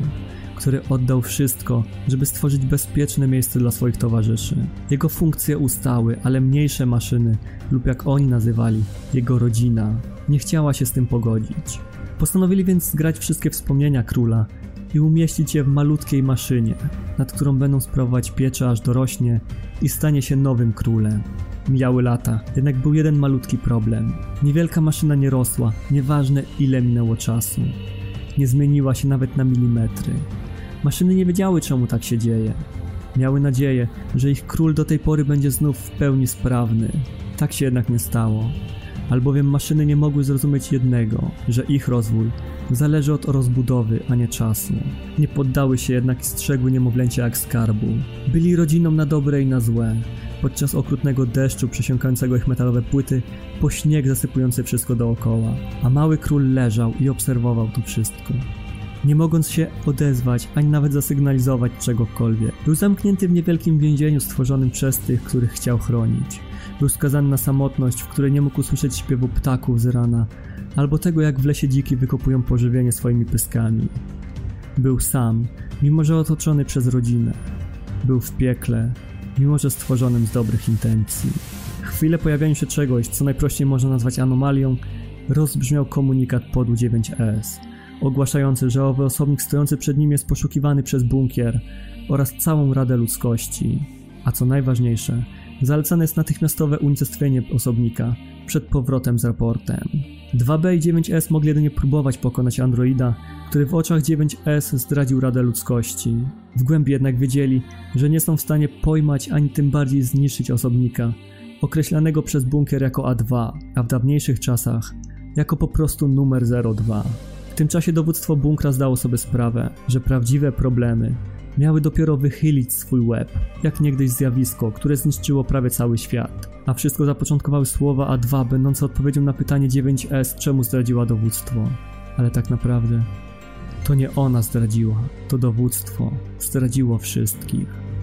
Speaker 1: który oddał wszystko, żeby stworzyć bezpieczne miejsce dla swoich towarzyszy. Jego funkcje ustały, ale mniejsze maszyny, lub jak oni nazywali, jego rodzina, nie chciała się z tym pogodzić. Postanowili więc zgrać wszystkie wspomnienia króla i umieścić je w malutkiej maszynie, nad którą będą sprawować pieczę aż dorośnie i stanie się nowym królem. Mijały lata, jednak był jeden malutki problem. Niewielka maszyna nie rosła, nieważne ile minęło czasu. Nie zmieniła się nawet na milimetry. Maszyny nie wiedziały, czemu tak się dzieje. Miały nadzieję, że ich król do tej pory będzie znów w pełni sprawny. Tak się jednak nie stało. Albowiem maszyny nie mogły zrozumieć jednego, że ich rozwój zależy od rozbudowy, a nie czasu. Nie poddały się jednak i strzegły niemowlęcia jak skarbu. Byli rodziną na dobre i na złe. Podczas okrutnego deszczu przesiąkającego ich metalowe płyty, po śnieg zasypujący wszystko dookoła. A mały król leżał i obserwował to wszystko nie mogąc się odezwać ani nawet zasygnalizować czegokolwiek. Był zamknięty w niewielkim więzieniu stworzonym przez tych, których chciał chronić. Był skazany na samotność, w której nie mógł usłyszeć śpiewu ptaków z rana, albo tego jak w lesie dziki wykopują pożywienie swoimi pyskami. Był sam, mimo że otoczony przez rodzinę. Był w piekle, mimo że stworzonym z dobrych intencji. Chwilę pojawiania się czegoś, co najprościej można nazwać anomalią, rozbrzmiał komunikat podu 9S ogłaszający, że owy osobnik stojący przed nim jest poszukiwany przez bunkier oraz całą Radę Ludzkości. A co najważniejsze, zalecane jest natychmiastowe unicestwienie osobnika przed powrotem z raportem. 2B i 9S mogli jedynie próbować pokonać androida, który w oczach 9S zdradził Radę Ludzkości. W głębi jednak wiedzieli, że nie są w stanie pojmać ani tym bardziej zniszczyć osobnika, określanego przez bunkier jako A2, a w dawniejszych czasach jako po prostu numer 02. W tym czasie dowództwo bunkra zdało sobie sprawę, że prawdziwe problemy miały dopiero wychylić swój łeb, jak niegdyś zjawisko, które zniszczyło prawie cały świat. A wszystko zapoczątkowały słowa A2 będące odpowiedzią na pytanie 9S, czemu zdradziła dowództwo. Ale tak naprawdę to nie ona zdradziła, to dowództwo zdradziło wszystkich.